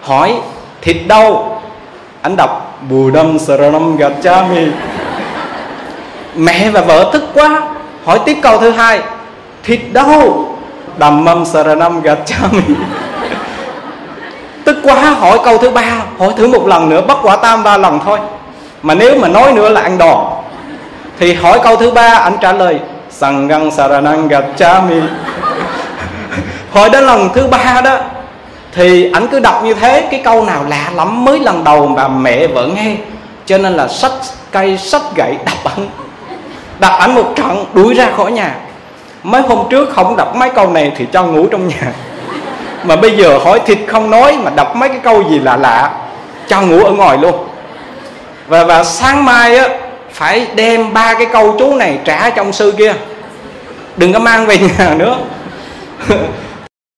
hỏi thịt đâu? Anh đọc, bù đâm saranam gachami mẹ và vợ tức quá. Hỏi tiếp câu thứ hai, thịt đâu? Đầm mâm saranam gachami tức quá, hỏi câu thứ ba, hỏi thử một lần nữa bất quả tam ba lần thôi. Mà nếu mà nói nữa là ăn đòn. Thì hỏi câu thứ ba, anh trả lời sangang saranam gachami hỏi đến lần thứ ba đó thì anh cứ đọc như thế, cái câu nào lạ lắm mới lần đầu mà mẹ vợ nghe. Cho nên là sách cây, sách gậy đập anh đập ảnh một trận, đuổi ra khỏi nhà. Mấy hôm trước không đọc mấy câu này thì cho ngủ trong nhà. Mà bây giờ hỏi thịt không nói mà đọc mấy cái câu gì lạ lạ, cho ngủ ở ngoài luôn. Và và sáng mai á, phải đem ba cái câu chú này trả cho ông sư kia. Đừng có mang về nhà nữa. <laughs>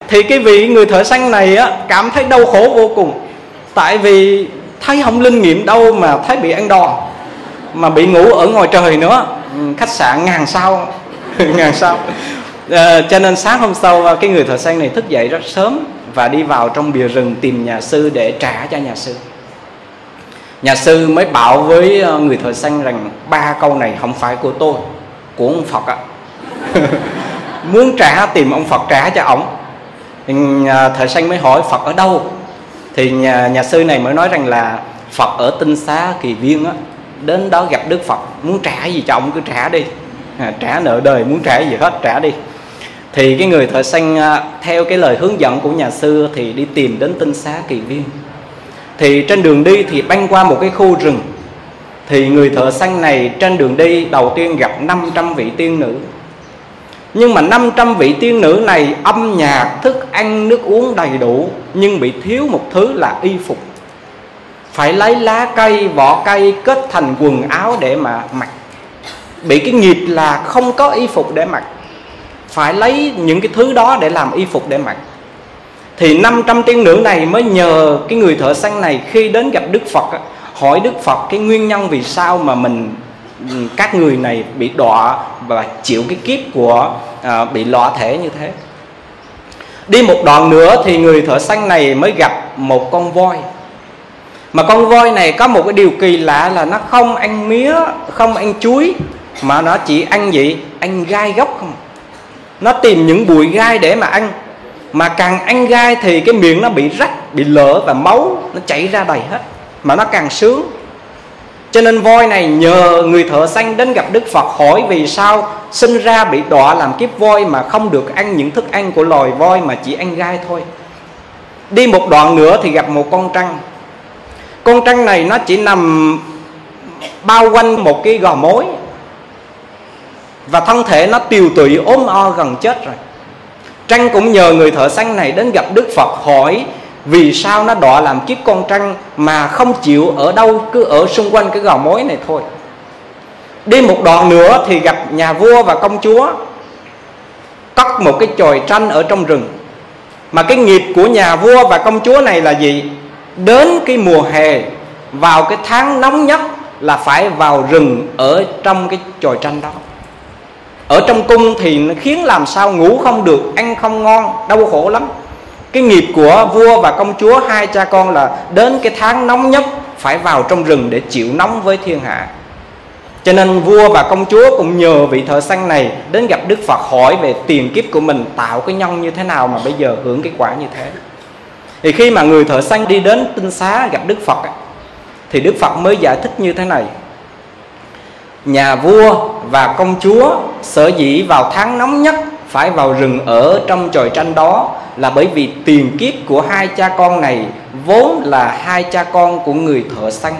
thì cái vị người thợ săn này á cảm thấy đau khổ vô cùng. Tại vì thấy không linh nghiệm đâu mà thấy bị ăn đòn mà bị ngủ ở ngoài trời nữa. Ừ, khách sạn ngàn sao <laughs> ngàn sao. À, cho nên sáng hôm sau ờ, cái người thợ săn này thức dậy rất sớm và đi vào trong bìa rừng tìm nhà sư để trả cho nhà sư. Nhà sư mới bảo với ờ, người thợ săn rằng ba câu này không phải của tôi của ông phật ạ. <laughs> Muốn trả tìm ông phật trả cho ổng. À, thời sanh mới hỏi phật ở đâu? Thì nhà, nhà sư này mới nói rằng là phật ở tinh xá kỳ viên á đến đó gặp đức phật muốn trả gì cho ông cứ trả đi. À, trả nợ đời muốn trả gì hết trả đi. Thì cái người thợ sanh à, theo cái lời hướng dẫn của nhà sư thì đi tìm đến tinh xá kỳ viên. Thì trên đường đi thì băng qua một cái khu rừng. Thì người thợ sanh này trên đường đi đầu tiên gặp 500 vị tiên nữ nhưng mà 500 vị tiên nữ này âm nhạc, thức ăn, nước uống đầy đủ Nhưng bị thiếu một thứ là y phục. Phải lấy lá cây, vỏ cây kết thành quần áo để mà mặc. Bị cái nghiệp là không có y phục để mặc. Phải lấy những cái thứ đó để làm y phục để mặc. Thì 500 tiên nữ này mới nhờ cái người thợ săn này khi đến gặp Đức Phật Hỏi Đức Phật cái nguyên nhân vì sao mà mình các người này bị đọa và chịu cái kiếp của à, bị lọa thể như thế. Đi một đoạn nữa thì người thợ săn này mới gặp một con voi. Mà con voi này có một cái điều kỳ lạ là nó không ăn mía không ăn chuối mà nó chỉ ăn gì? Ăn gai gốc không? Nó tìm những bụi gai để mà ăn. Mà càng ăn gai thì cái miệng nó bị rách bị lở và máu nó chảy ra đầy hết. Mà nó càng sướng cho nên voi này nhờ người thợ săn đến gặp Đức Phật hỏi vì sao sinh ra bị đọa làm kiếp voi mà không được ăn những thức ăn của loài voi mà chỉ ăn gai thôi. Đi một đoạn nữa thì gặp một con trăng. Con trăng này nó chỉ nằm bao quanh một cái gò mối và thân thể nó tiều tụy ốm o gần chết rồi. Trăng cũng nhờ người thợ săn này đến gặp Đức Phật hỏi vì sao nó đọa làm kiếp con trăng mà không chịu ở đâu, cứ ở xung quanh cái gò mối này thôi? Đi một đoạn nữa thì gặp nhà vua và công chúa, cất một cái chòi tranh ở trong rừng. Mà cái nghiệp của nhà vua và công chúa này là gì? Đến cái mùa hè, vào cái tháng nóng nhất là phải vào rừng ở trong cái chòi tranh đó. Ở trong cung thì nó khiến làm sao ngủ không được, ăn không ngon, đau khổ lắm cái nghiệp của vua và công chúa, hai cha con là đến cái tháng nóng nhất phải vào trong rừng để chịu nóng với thiên hạ cho nên vua và công chúa cũng nhờ vị thợ săn này đến gặp Đức Phật hỏi về tiền kiếp của mình, tạo cái nhân như thế nào mà bây giờ hưởng cái quả như thế. Thì khi mà người thợ săn đi đến tinh xá gặp Đức Phật thì Đức Phật mới giải thích như thế này. Nhà vua và công chúa sở dĩ vào tháng nóng nhất phải vào rừng ở trong tròi tranh đó là bởi vì tiền kiếp của hai cha con này vốn là hai cha con của người thợ săn.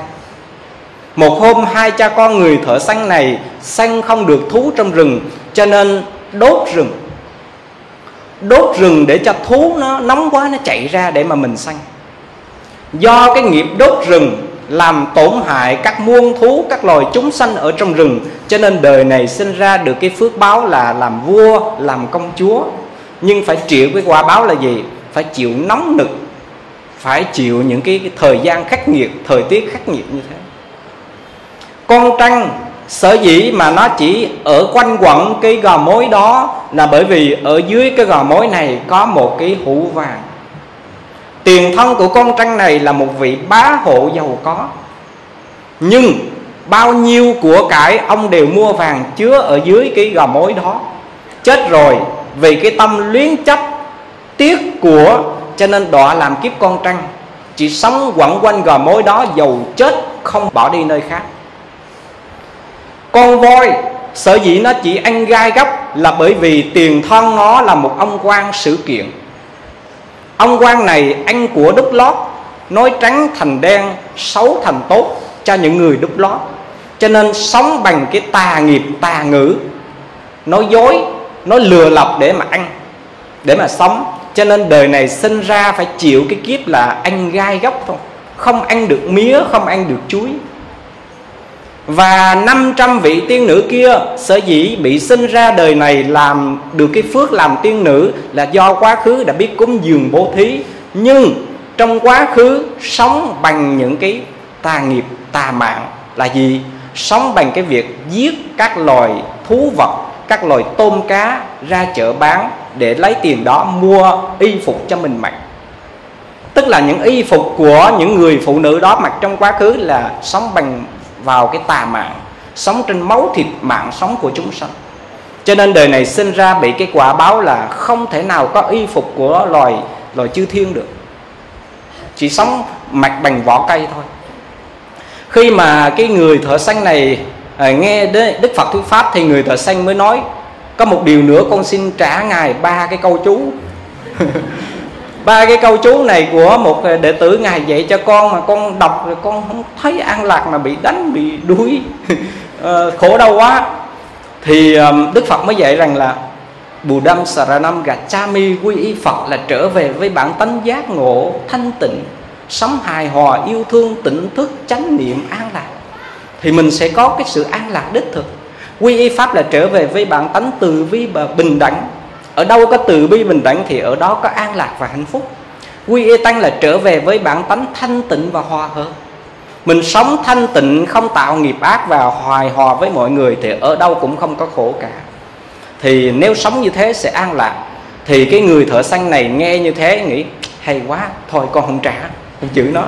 Một hôm hai cha con người thợ săn này săn không được thú trong rừng, cho nên đốt rừng. Đốt rừng để cho thú nó nóng quá nó chạy ra để mà mình săn. Do cái nghiệp đốt rừng làm tổn hại các muôn thú các loài chúng sanh ở trong rừng. Cho nên đời này sinh ra được cái phước báo là làm vua làm công chúa. Nhưng phải chịu cái quả báo là gì? Phải chịu nóng nực phải chịu những cái, cái thời gian khắc nghiệt thời tiết khắc nghiệt như thế. Con trăng sở dĩ mà nó chỉ ở quanh quẩn cái gò mối đó là bởi vì ở dưới cái gò mối này có một cái hũ vàng tiền thân của con trăng này là một vị bá hộ giàu có. Nhưng bao nhiêu của cải ông đều mua vàng chứa ở dưới cái gò mối đó. Chết rồi, vì cái tâm luyến chấp, tiếc của, cho nên đọa làm kiếp con trăng. Chỉ sống quẩn quanh gò mối đó giàu chết, không bỏ đi nơi khác. Con voi, sở dĩ nó chỉ ăn gai gấp là bởi vì tiền thân nó là một ông quan sự kiện ông quan này ăn của đúc lót, nói trắng thành đen, xấu thành tốt cho những người đúc lót. Cho nên sống bằng cái tà nghiệp, tà ngữ. Nói dối, nói lừa lọc để mà ăn, để mà sống. Cho nên đời này sinh ra phải chịu cái kiếp là ăn gai góc thôi. Không ăn được mía, không ăn được chuối và 500 vị tiên nữ kia sở dĩ bị sinh ra đời này làm được cái phước làm tiên nữ là do quá khứ đã biết cúng dường bố thí. Nhưng trong quá khứ sống bằng những cái tà nghiệp, tà mạng là gì? Sống bằng cái việc giết các loài thú vật, các loài tôm cá ra chợ bán để lấy tiền đó mua y phục cho mình mặc. Tức là những y phục của những người phụ nữ đó mặc trong quá khứ là sống bằng vào cái tà mạng sống trên máu thịt mạng sống của chúng sanh. Cho nên đời này sinh ra bị cái quả báo là không thể nào có y phục của loài loài chư thiên được. Chỉ sống mạch bằng vỏ cây thôi. Khi mà cái người thợ săn này à, nghe đức phật thuyết pháp thì người thợ săn mới nói có một điều nữa con xin trả ngài ba cái câu chú. <laughs> ba cái câu chú này của một đệ tử ngài dạy cho con mà con đọc rồi con không thấy an lạc mà bị đánh, bị đuối <laughs> ờ, khổ đau quá. Thì đức phật mới dạy rằng là bù đâm saranam gachami quy y phật là trở về với bản tánh giác ngộ, thanh tịnh, sống hài hòa, yêu thương, tỉnh thức, chánh niệm, an lạc. Thì mình sẽ có cái sự an lạc đích thực. Quy y pháp là trở về với bản tánh từ bi và bình đẳng ở đâu có từ bi bình đẳng thì ở đó có an lạc và hạnh phúc. Quy y tăng là trở về với bản tánh thanh tịnh và hòa hợp. Mình sống thanh tịnh không tạo nghiệp ác và hoài hòa với mọi người thì ở đâu cũng không có khổ cả. Thì nếu sống như thế sẽ an lạc. Thì cái người thợ săn này nghe như thế nghĩ hay quá thôi con không trả con giữ nó.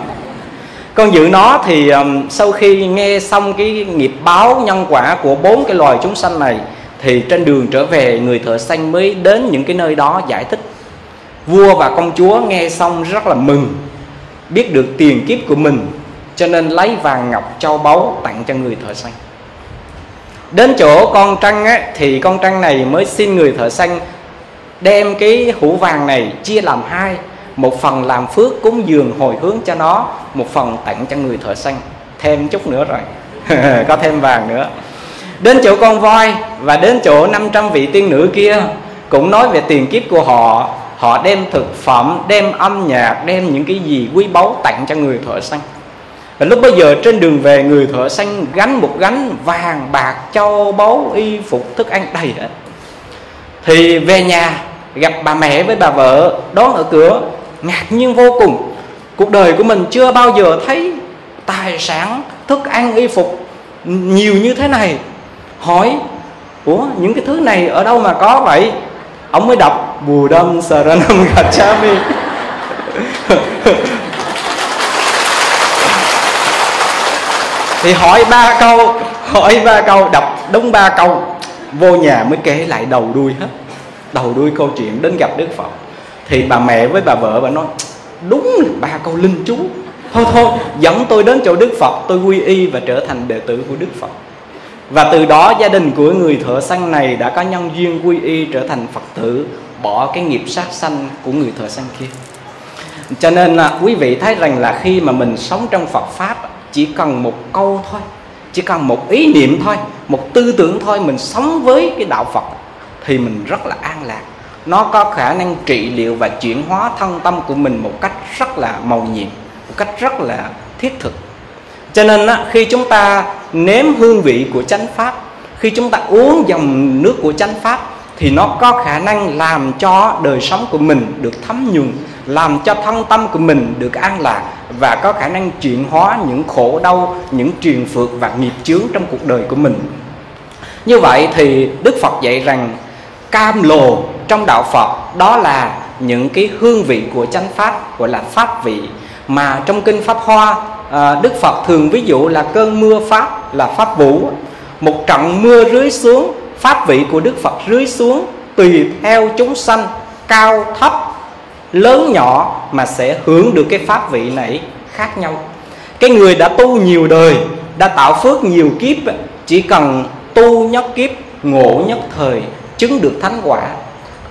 Con giữ nó thì um, sau khi nghe xong cái nghiệp báo nhân quả của bốn cái loài chúng sanh này thì trên đường trở về người thợ xanh mới đến những cái nơi đó giải thích. Vua và công chúa nghe xong rất là mừng biết được tiền kiếp của mình cho nên lấy vàng ngọc châu báu tặng cho người thợ xanh. Đến chỗ con trăng á, thì con trăng này mới xin người thợ xanh đem cái hũ vàng này chia làm hai một phần làm phước cúng dường hồi hướng cho nó một phần tặng cho người thợ xanh. Thêm chút nữa rồi. <laughs> Có thêm vàng nữa đến chỗ con voi và đến chỗ 500 vị tiên nữ kia cũng nói về tiền kiếp của họ. Họ đem thực phẩm, đem âm nhạc, đem những cái gì quý báu tặng cho người thợ săn. Và lúc bây giờ trên đường về, người thợ săn gánh một gánh vàng bạc, châu báu, y phục, thức ăn đầy hết. Thì về nhà, gặp bà mẹ với bà vợ, đón ở cửa, ngạc nhiên vô cùng. Cuộc đời của mình chưa bao giờ thấy tài sản, thức ăn, y phục nhiều như thế này hỏi, ủa, những cái thứ này ở đâu mà có vậy? Ông mới đọc bù đâm saranam gachami <laughs> thì hỏi ba câu, hỏi ba câu, đọc đúng ba câu, vô nhà mới kể lại đầu đuôi hết. Đầu đuôi câu chuyện đến gặp đức phật. Thì bà mẹ với bà vợ bà nói, đúng là ba câu linh chú. Thôi thôi, dẫn tôi đến chỗ đức phật, tôi quy y và trở thành đệ tử của đức phật và từ đó gia đình của người thợ săn này đã có nhân duyên quy y trở thành phật tử, bỏ cái nghiệp sát sanh của người thợ săn kia. Cho nên là quý vị thấy rằng là khi mà mình sống trong phật pháp, chỉ cần một câu thôi, chỉ cần một ý niệm thôi, một tư tưởng thôi, mình sống với cái đạo phật thì mình rất là an lạc. Nó có khả năng trị liệu và chuyển hóa thân tâm của mình một cách rất là màu nhiệm, một cách rất là thiết thực cho nên á, khi chúng ta nếm hương vị của chánh pháp khi chúng ta uống dòng nước của chánh pháp thì nó có khả năng làm cho đời sống của mình được thấm nhuần làm cho thân tâm của mình được an lạc và có khả năng chuyển hóa những khổ đau những truyền phược và nghiệp chướng trong cuộc đời của mình. Như vậy thì đức phật dạy rằng cam lồ trong đạo phật đó là những cái hương vị của chánh pháp gọi là pháp vị. Mà trong kinh pháp hoa à, đức phật thường ví dụ là cơn mưa pháp là pháp vũ. Một trận mưa rưới xuống pháp vị của đức phật rưới xuống tùy theo chúng sanh cao thấp lớn nhỏ mà sẽ hưởng được cái pháp vị này khác nhau. Cái người đã tu nhiều đời đã tạo phước nhiều kiếp chỉ cần tu nhất kiếp ngộ nhất thời chứng được thánh quả.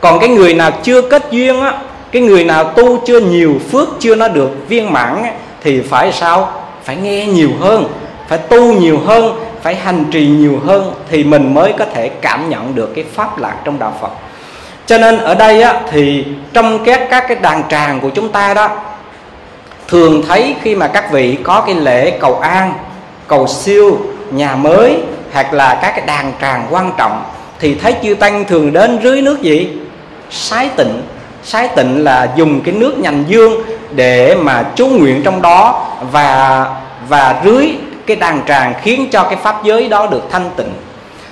Còn cái người nào chưa kết duyên á cái người nào tu chưa nhiều phước chưa nó được viên mãn á, thì phải sao? Phải nghe nhiều hơn phải tu nhiều hơn phải hành trì nhiều hơn thì mình mới có thể cảm nhận được cái pháp lạc trong đạo Phật. Cho nên ở đây á, thì trong các các cái đàn tràng của chúng ta đó thường thấy khi mà các vị có cái lễ cầu an cầu siêu nhà mới hoặc là các cái đàn tràng quan trọng thì thấy chư tăng thường đến dưới nước gì? Sái tịnh sái tịnh là dùng cái nước nhành dương để mà chú nguyện trong đó và và rưới cái đàn tràng khiến cho cái pháp giới đó được thanh tịnh.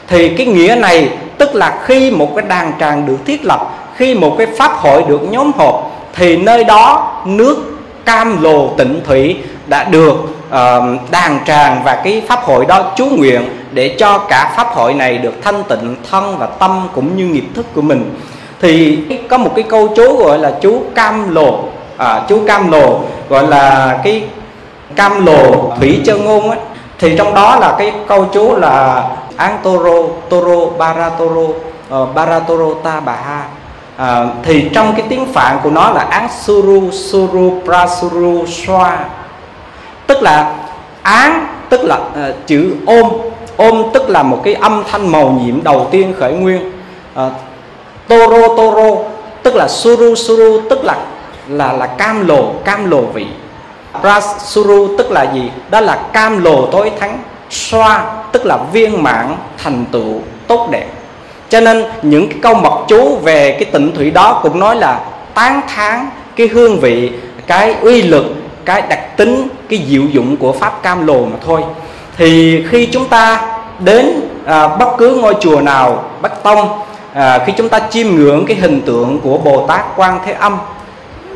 Thì cái nghĩa này tức là khi một cái đàn tràng được thiết lập khi một cái pháp hội được nhóm họp thì nơi đó nước cam lồ tịnh thủy đã được uh, đàn tràng và cái pháp hội đó chú nguyện để cho cả pháp hội này được thanh tịnh thân và tâm cũng như nghiệp thức của mình thì có một cái câu chú gọi là chú cam lồ. À, chú cam lồ gọi là cái cam lồ thủy chân ngôn ấy. Thì trong đó là cái câu chú là an toro toro baratoro uh, ờ, baratoro ta bà ha. À, thì trong cái tiếng phạn của nó là án suru suru prasuru swa. Tức là án tức là uh, chữ ôm. Ôm tức là một cái âm thanh màu nhiệm đầu tiên khởi nguyên. Uh, toro toro tức là suru suru tức là là là cam lồ cam lồ vị. Prasuru tức là gì? Đó là cam lồ tối thắng. Xoa tức là viên mãn thành tựu tốt đẹp. Cho nên những cái câu mật chú về cái tịnh thủy đó cũng nói là tán thán cái hương vị cái uy lực cái đặc tính cái diệu dụng của pháp cam lồ mà thôi. Thì khi chúng ta đến à, bất cứ ngôi chùa nào bắc tông à, khi chúng ta chiêm ngưỡng cái hình tượng của bồ tát quan thế âm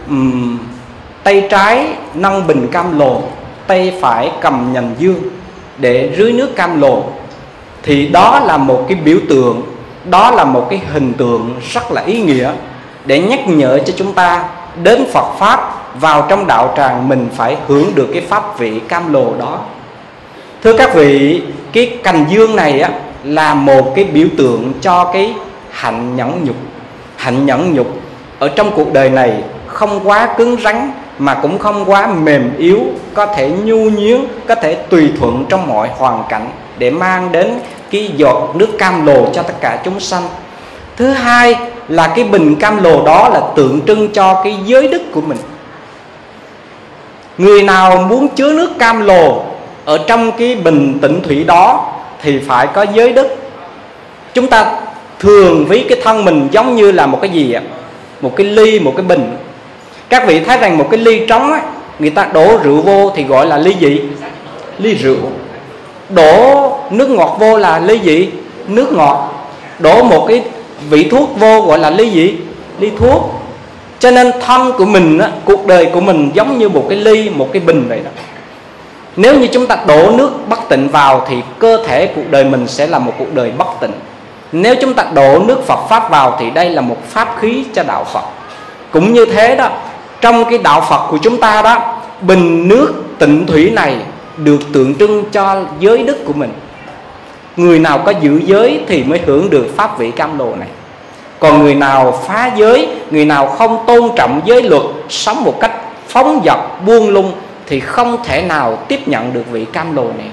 um, tay trái nâng bình cam lồ tay phải cầm nhành dương để rưới nước cam lồ thì đó là một cái biểu tượng đó là một cái hình tượng rất là ý nghĩa để nhắc nhở cho chúng ta đến Phật pháp vào trong đạo tràng mình phải hưởng được cái pháp vị cam lồ đó. Thưa các vị cái cành dương này á là một cái biểu tượng cho cái hạnh nhẫn nhục. Hạnh nhẫn nhục ở trong cuộc đời này không quá cứng rắn mà cũng không quá mềm yếu, có thể nhu nhuyến có thể tùy thuận trong mọi hoàn cảnh để mang đến cái giọt nước cam lồ cho tất cả chúng sanh. Thứ hai là cái bình cam lồ đó là tượng trưng cho cái giới đức của mình. Người nào muốn chứa nước cam lồ ở trong cái bình tịnh thủy đó thì phải có giới đức. Chúng ta thường ví cái thân mình giống như là một cái gì ạ? Một cái ly một cái bình. Các vị thấy rằng một cái ly trống á người ta đổ rượu vô thì gọi là ly gì? Ly rượu. Đổ nước ngọt vô là ly gì? Nước ngọt. Đổ một cái vị thuốc vô gọi là ly gì? Ly thuốc. Cho nên thân của mình á, cuộc đời của mình giống như một cái ly một cái bình vậy đó. Nếu như chúng ta đổ nước bất tịnh vào thì cơ thể cuộc đời mình sẽ là một cuộc đời bất tịnh nếu chúng ta đổ nước Phật pháp vào thì đây là một pháp khí cho đạo Phật. Cũng như thế đó, trong cái đạo Phật của chúng ta đó, bình nước tịnh thủy này được tượng trưng cho giới đức của mình. Người nào có giữ giới thì mới hưởng được pháp vị cam đồ này. Còn người nào phá giới, người nào không tôn trọng giới luật, sống một cách phóng dật, buông lung thì không thể nào tiếp nhận được vị cam đồ này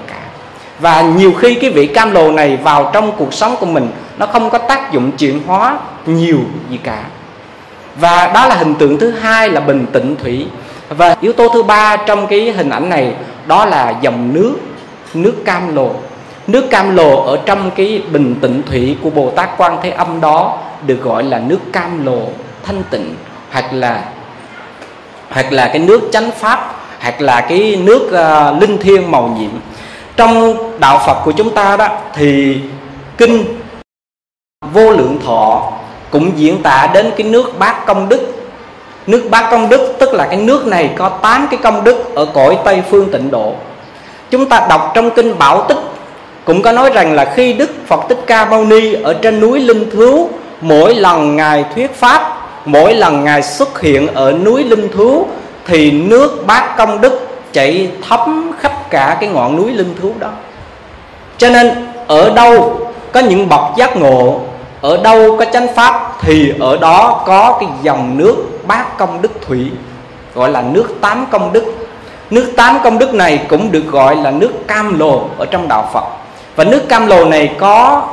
và nhiều khi cái vị cam lồ này vào trong cuộc sống của mình nó không có tác dụng chuyển hóa nhiều gì cả. Và đó là hình tượng thứ hai là bình tĩnh thủy. Và yếu tố thứ ba trong cái hình ảnh này đó là dòng nước nước cam lồ nước cam lồ ở trong cái bình tĩnh thủy của bồ tát quan thế âm đó được gọi là nước cam lồ thanh tịnh hoặc là hoặc là cái nước chánh pháp hoặc là cái nước uh, linh thiêng màu nhiệm trong đạo phật của chúng ta đó, thì kinh vô lượng thọ cũng diễn tả đến cái nước bát công đức. Nước bát công đức tức là cái nước này có 8 cái công đức ở cõi tây phương tịnh độ. Chúng ta đọc trong kinh bảo tích, cũng có nói rằng là khi đức phật Tích ca mâu ni ở trên núi linh thứu mỗi lần ngài thuyết pháp, mỗi lần ngài xuất hiện ở núi linh thứu thì nước bát công đức chảy thấm khắp cả cái ngọn núi linh thú đó. Cho nên, ở đâu có những bậc giác ngộ, ở đâu có chánh pháp, thì ở đó có cái dòng nước bát công đức thủy gọi là nước tám công đức. Nước tám công đức này cũng được gọi là nước cam lồ ở trong đạo phật. Và nước cam lồ này có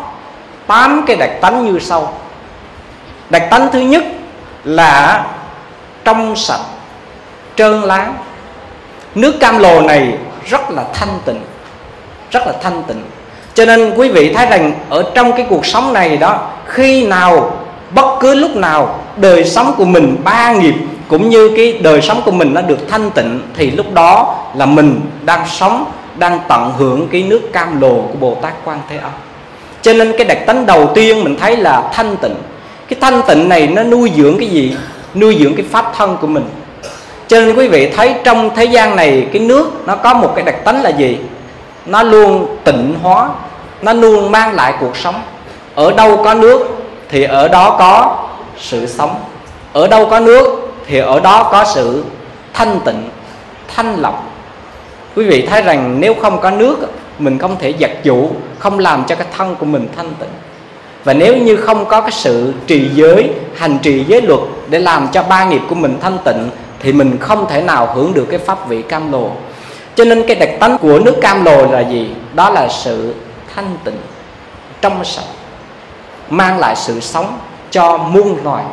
tám cái đặc tánh như sau. Đặc tánh thứ nhất là trong sạch, trơn láng. Nước cam lồ này rất là thanh tịnh, rất là thanh tịnh. Cho nên quý vị thấy rằng ở trong cái cuộc sống này đó, khi nào, bất cứ lúc nào, đời sống của mình ba nghiệp cũng như cái đời sống của mình nó được thanh tịnh, thì lúc đó là mình đang sống, đang tận hưởng cái nước cam lồ của bồ tát quan thế âm. Cho nên cái đặc tính đầu tiên mình thấy là thanh tịnh. Cái thanh tịnh này nó nuôi dưỡng cái gì? Nuôi dưỡng cái pháp thân của mình cho nên quý vị thấy trong thế gian này cái nước nó có một cái đặc tính là gì? Nó luôn tịnh hóa, nó luôn mang lại cuộc sống. Ở đâu có nước thì ở đó có sự sống. Ở đâu có nước thì ở đó có sự thanh tịnh, thanh lọc. Quý vị thấy rằng nếu không có nước, mình không thể giặt dụ không làm cho cái thân của mình thanh tịnh. Và nếu như không có cái sự trì giới, hành trì giới luật để làm cho ba nghiệp của mình thanh tịnh thì mình không thể nào hưởng được cái pháp vị cam lồ cho nên cái đặc tánh của nước cam lồ là gì? Đó là sự thanh tịnh trong sạch mang lại sự sống cho muôn loài.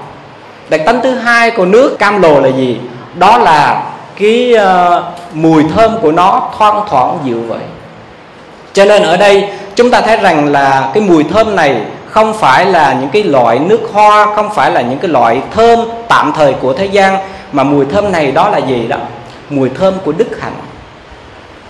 Đặc tánh thứ hai của nước cam lồ là gì? Đó là cái uh, mùi thơm của nó thoang thoảng dịu vậy cho nên ở đây chúng ta thấy rằng là cái mùi thơm này không phải là những cái loại nước hoa không phải là những cái loại thơm tạm thời của thế gian mà mùi thơm này đó là gì đó? Mùi thơm của đức hạnh.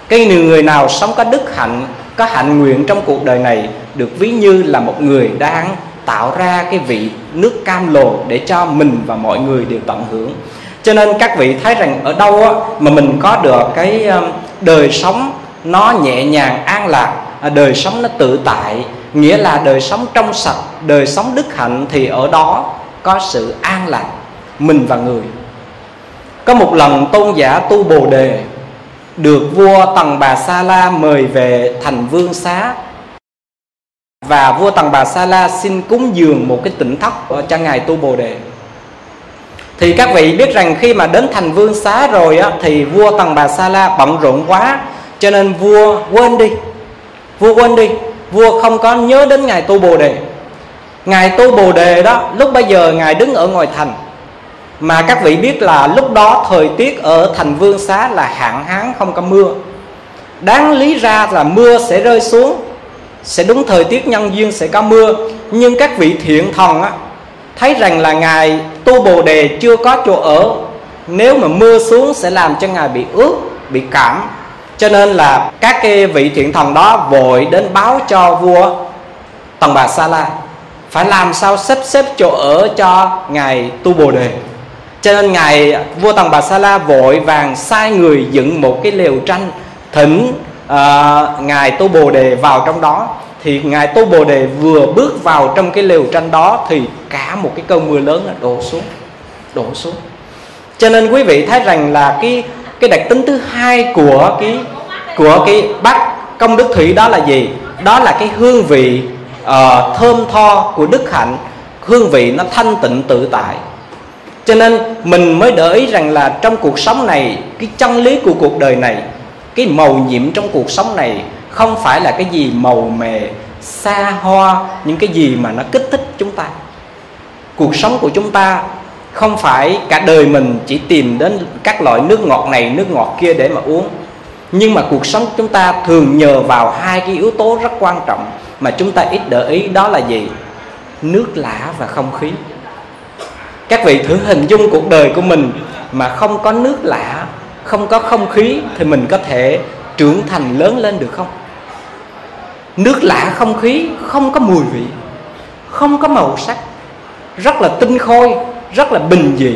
Cái người nào sống có đức hạnh có hạnh nguyện trong cuộc đời này được ví như là một người đang tạo ra cái vị nước cam lồ để cho mình và mọi người đều tận hưởng. Cho nên các vị thấy rằng ở đâu á, mà mình có được cái um, đời sống nó nhẹ nhàng an lạc à, đời sống nó tự tại nghĩa là đời sống trong sạch đời sống đức hạnh thì ở đó có sự an lạc mình và người có một lần tôn giả tu bồ đề được vua tần bà sa la mời về thành vương xá. Và vua tần bà sa la xin cúng dường một cái tỉnh thất cho ngài tu bồ đề. Thì các vị biết rằng khi mà đến thành vương xá rồi á, thì vua tần bà sa la bận rộn quá cho nên vua quên đi vua quên đi vua không có nhớ đến ngài tu bồ đề. Ngài tu bồ đề đó lúc bây giờ ngài đứng ở ngoài thành mà các vị biết là lúc đó thời tiết ở thành vương xá là hạn hán không có mưa. Đáng lý ra là mưa sẽ rơi xuống sẽ đúng thời tiết nhân duyên sẽ có mưa. Nhưng các vị thiện thần á, thấy rằng là ngài tu bồ đề chưa có chỗ ở nếu mà mưa xuống sẽ làm cho ngài bị ướt bị cảm. Cho nên là các cái vị thiện thần đó vội đến báo cho vua tần bà sa la phải làm sao sắp xếp chỗ ở cho ngài tu bồ đề cho nên ngài vua tần bà sa la vội vàng sai người dựng một cái lều tranh thỉnh uh, ngài tu bồ đề vào trong đó. Thì ngài tu bồ đề vừa bước vào trong cái lều tranh đó thì cả một cái cơn mưa lớn đổ xuống đổ xuống. Cho nên quý vị thấy rằng là cái cái đặc tính thứ hai của cái của cái bát công đức thủy đó là gì? Đó là cái hương vị uh, thơm tho của đức hạnh. Hương vị nó thanh tịnh tự tại cho nên mình mới để ý rằng là trong cuộc sống này, cái chân lý của cuộc đời này, cái màu nhiệm trong cuộc sống này không phải là cái gì màu mè, xa hoa, những cái gì mà nó kích thích chúng ta. Cuộc sống của chúng ta không phải cả đời mình chỉ tìm đến các loại nước ngọt này, nước ngọt kia để mà uống. Nhưng mà cuộc sống chúng ta thường nhờ vào hai cái yếu tố rất quan trọng mà chúng ta ít để ý, đó là gì? Nước lã và không khí các vị thử hình dung cuộc đời của mình mà không có nước lạ không có không khí thì mình có thể trưởng thành lớn lên được không? Nước lạ không khí, không có mùi vị, không có màu sắc, rất là tinh khôi, rất là bình dị,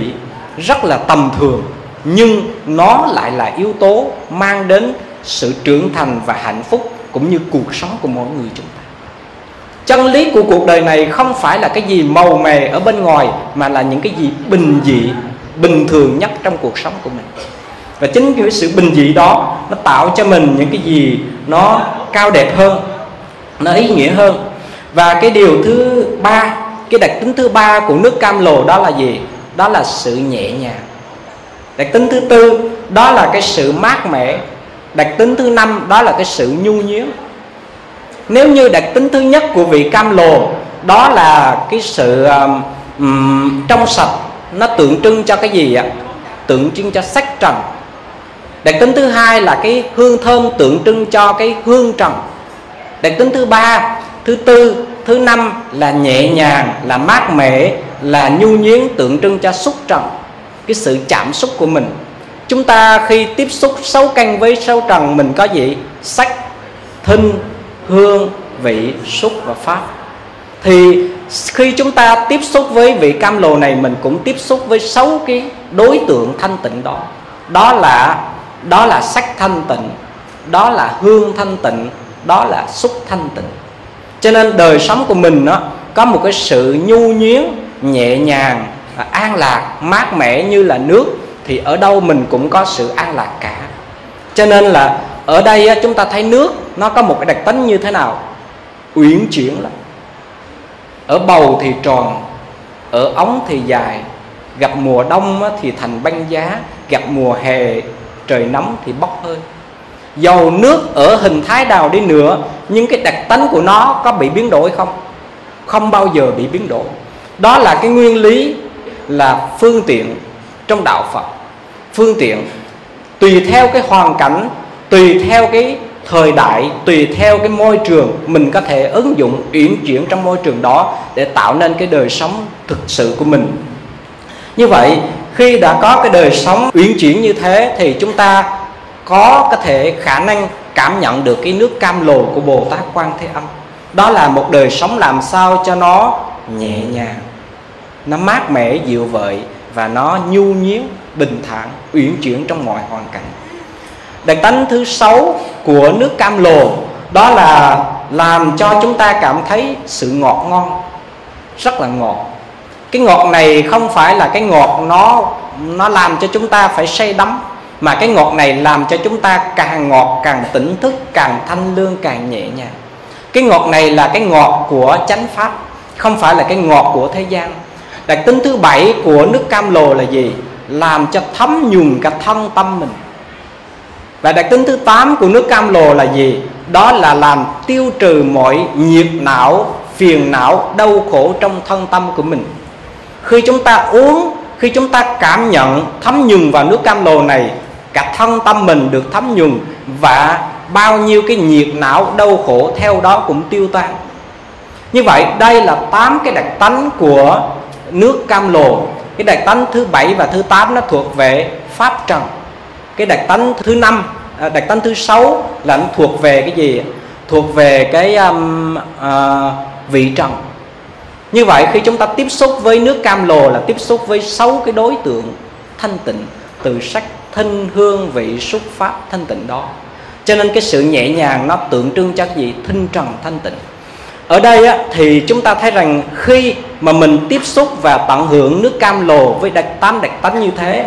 rất là tầm thường, nhưng nó lại là yếu tố mang đến sự trưởng thành và hạnh phúc cũng như cuộc sống của mỗi người chúng ta chân lý của cuộc đời này không phải là cái gì màu mè ở bên ngoài, mà là những cái gì bình dị, bình thường nhất trong cuộc sống của mình. Và chính cái sự bình dị đó, nó tạo cho mình những cái gì nó cao đẹp hơn, nó ý nghĩa hơn. Và cái điều thứ ba, cái đặc tính thứ ba của nước cam lồ đó là gì? Đó là sự nhẹ nhàng. Đặc tính thứ tư, đó là cái sự mát mẻ. Đặc tính thứ năm, đó là cái sự nhu nhuyến nếu như đặc tính thứ nhất của vị cam lồ đó là cái sự um, um, trong sạch nó tượng trưng cho cái gì ạ? Tượng trưng cho sắc trần. Đặc tính thứ hai là cái hương thơm tượng trưng cho cái hương trần đặc tính thứ ba thứ tư thứ năm là nhẹ nhàng là mát mẻ là nhu nhuyến tượng trưng cho xúc trần cái sự chạm xúc của mình. Chúng ta khi tiếp xúc sâu canh với sâu trần mình có gì? Sắc thinh hương, vị, xúc và pháp. Thì khi chúng ta tiếp xúc với vị cam lồ này, mình cũng tiếp xúc với sáu cái đối tượng thanh tịnh đó. Đó là đó là sắc thanh tịnh, đó là hương thanh tịnh, đó là xúc thanh tịnh. Cho nên đời sống của mình nó có một cái sự nhu nhuyến nhẹ nhàng an lạc, mát mẻ như là nước, thì ở đâu mình cũng có sự an lạc cả. Cho nên là ở đây chúng ta thấy nước nó có một cái đặc tính như thế nào? Uyển chuyển lắm ở bầu thì tròn, ở ống thì dài, gặp mùa đông thì thành băng giá, gặp mùa hè, trời nóng thì bốc hơi. Dầu nước ở hình thái nào đi nữa, nhưng cái đặc tính của nó có bị biến đổi không? Không bao giờ bị biến đổi. Đó là cái nguyên lý là phương tiện trong đạo phật. Phương tiện tùy theo cái hoàn cảnh tùy theo cái thời đại, tùy theo cái môi trường, mình có thể ứng dụng, uyển chuyển trong môi trường đó để tạo nên cái đời sống thực sự của mình. Như vậy, khi đã có cái đời sống uyển chuyển như thế thì chúng ta có có thể khả năng cảm nhận được cái nước cam lồ của bồ tát quan thế âm. Đó là một đời sống làm sao cho nó nhẹ nhàng, nó mát mẻ, dịu vợi và nó nhu nhuyến bình thản, uyển chuyển trong mọi hoàn cảnh đặc tánh thứ sáu của nước cam lồ. Đó là làm cho chúng ta cảm thấy sự ngọt ngon, rất là ngọt. Cái ngọt này không phải là cái ngọt nó nó làm cho chúng ta phải say đắm, mà cái ngọt này làm cho chúng ta càng ngọt, càng tỉnh thức, càng thanh lương, càng nhẹ nhàng. Cái ngọt này là cái ngọt của chánh pháp, không phải là cái ngọt của thế gian. Đặc tính thứ bảy của nước cam lồ là gì? Làm cho thấm nhuần cả thân tâm mình và đặc tính thứ tám của nước cam lồ là gì? Đó là làm tiêu trừ mọi nhiệt não, phiền não, đau khổ trong thân tâm của mình. Khi chúng ta uống, khi chúng ta cảm nhận thấm nhuần vào nước cam lồ này, cả thân tâm mình được thấm nhuần và bao nhiêu cái nhiệt não đau khổ theo đó cũng tiêu tan. Như vậy, đây là tám cái đặc tánh của nước cam lồ. Cái đặc tánh thứ bảy và thứ tám nó thuộc về pháp trần cái đặc tánh thứ năm à, đặc tánh thứ sáu là nó thuộc về cái gì? Thuộc về cái um, uh, vị trần. Như vậy khi chúng ta tiếp xúc với nước cam lồ là tiếp xúc với sáu cái đối tượng thanh tịnh từ sắc thân hương vị xúc pháp thanh tịnh đó. Cho nên cái sự nhẹ nhàng nó tượng trưng cho cái gì? Thinh trần thanh tịnh. Ở đây á, thì chúng ta thấy rằng khi mà mình tiếp xúc và tận hưởng nước cam lồ với đặc tánh đặc tánh như thế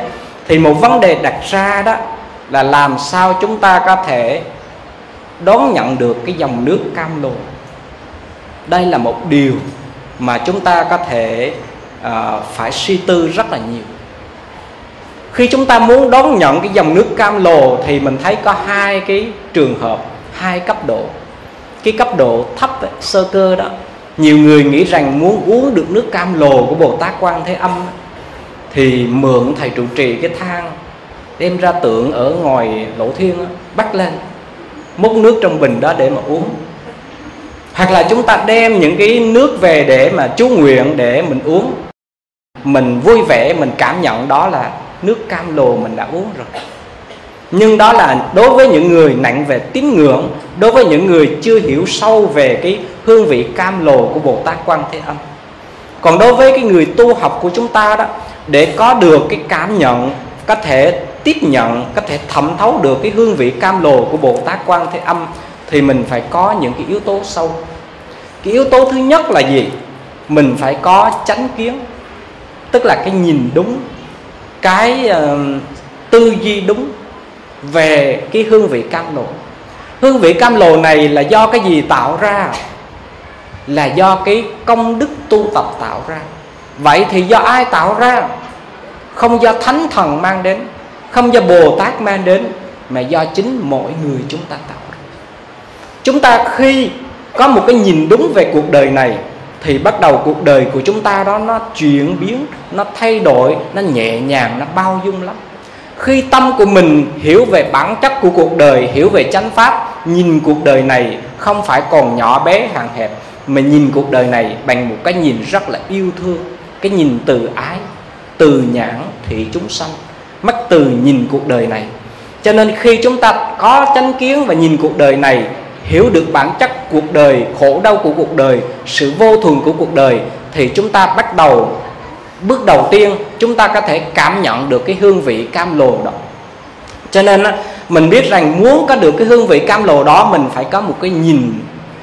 thì một vấn đề đặt ra đó là làm sao chúng ta có thể đón nhận được cái dòng nước cam lồ đây là một điều mà chúng ta có thể uh, phải suy tư rất là nhiều. Khi chúng ta muốn đón nhận cái dòng nước cam lồ thì mình thấy có hai cái trường hợp hai cấp độ. Cái cấp độ thấp ấy, sơ cơ đó nhiều người nghĩ rằng muốn uống được nước cam lồ của bồ tát quan thế âm thì mượn thầy trụ trì cái thang, đem ra tượng ở ngoài lỗ thiên bắt lên. Múc nước trong bình đó để mà uống. Hoặc là chúng ta đem những cái nước về để mà chú nguyện để mình uống. Mình vui vẻ, mình cảm nhận đó là nước cam lồ mình đã uống rồi. Nhưng đó là đối với những người nặng về tín ngưỡng, đối với những người chưa hiểu sâu về cái hương vị cam lồ của bồ tát quan thế âm còn đối với cái người tu học của chúng ta đó để có được cái cảm nhận có thể tiếp nhận có thể thẩm thấu được cái hương vị cam lồ của bồ tát quan thế âm thì mình phải có những cái yếu tố sâu. Cái yếu tố thứ nhất là gì? Mình phải có chánh kiến tức là cái nhìn đúng cái uh, tư duy đúng về cái hương vị cam lồ hương vị cam lồ này là do cái gì tạo ra? Là do cái công đức tu tập tạo ra. Vậy thì do ai tạo ra? Không do thánh thần mang đến, không do bồ tát mang đến, mà do chính mỗi người chúng ta tạo ra. Chúng ta khi có một cái nhìn đúng về cuộc đời này, thì bắt đầu cuộc đời của chúng ta đó nó chuyển biến, nó thay đổi, nó nhẹ nhàng, nó bao dung lắm. Khi tâm của mình hiểu về bản chất của cuộc đời, hiểu về chánh pháp, nhìn cuộc đời này không phải còn nhỏ bé, hạn hẹp mà nhìn cuộc đời này bằng một cái nhìn rất là yêu thương, cái nhìn từ ái, từ nhãn thị chúng sanh, mắt từ nhìn cuộc đời này. Cho nên khi chúng ta có chánh kiến và nhìn cuộc đời này, hiểu được bản chất cuộc đời, khổ đau của cuộc đời, sự vô thường của cuộc đời, thì chúng ta bắt đầu, bước đầu tiên, chúng ta có thể cảm nhận được cái hương vị cam lồ đó. Cho nên mình biết rằng muốn có được cái hương vị cam lồ đó, mình phải có một cái nhìn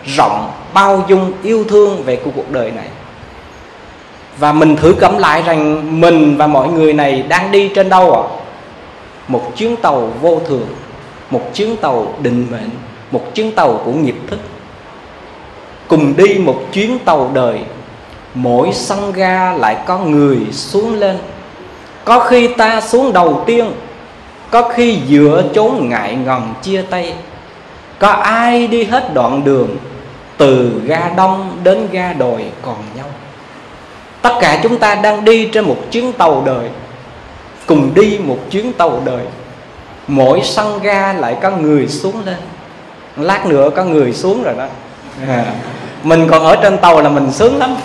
rộng bao dung, yêu thương về cuộc đời này. Và mình thử cẩm lại rằng mình và mọi người này đang đi trên đâu ạ? À? một chuyến tàu vô thường, một chuyến tàu định mệnh, một chuyến tàu của nghiệp thức. Cùng đi một chuyến tàu đời, mỗi sân ga lại có người xuống lên. Có khi ta xuống đầu tiên, có khi giữa chốn ngại ngần chia tay. Có ai đi hết đoạn đường từ ga đông đến ga đồi còn nhau. Tất cả chúng ta đang đi trên một chuyến tàu đời cùng đi một chuyến tàu đời. Mỗi sân ga lại có người xuống lên. Lát nữa có người xuống rồi đó. À, mình còn ở trên tàu là mình sướng lắm.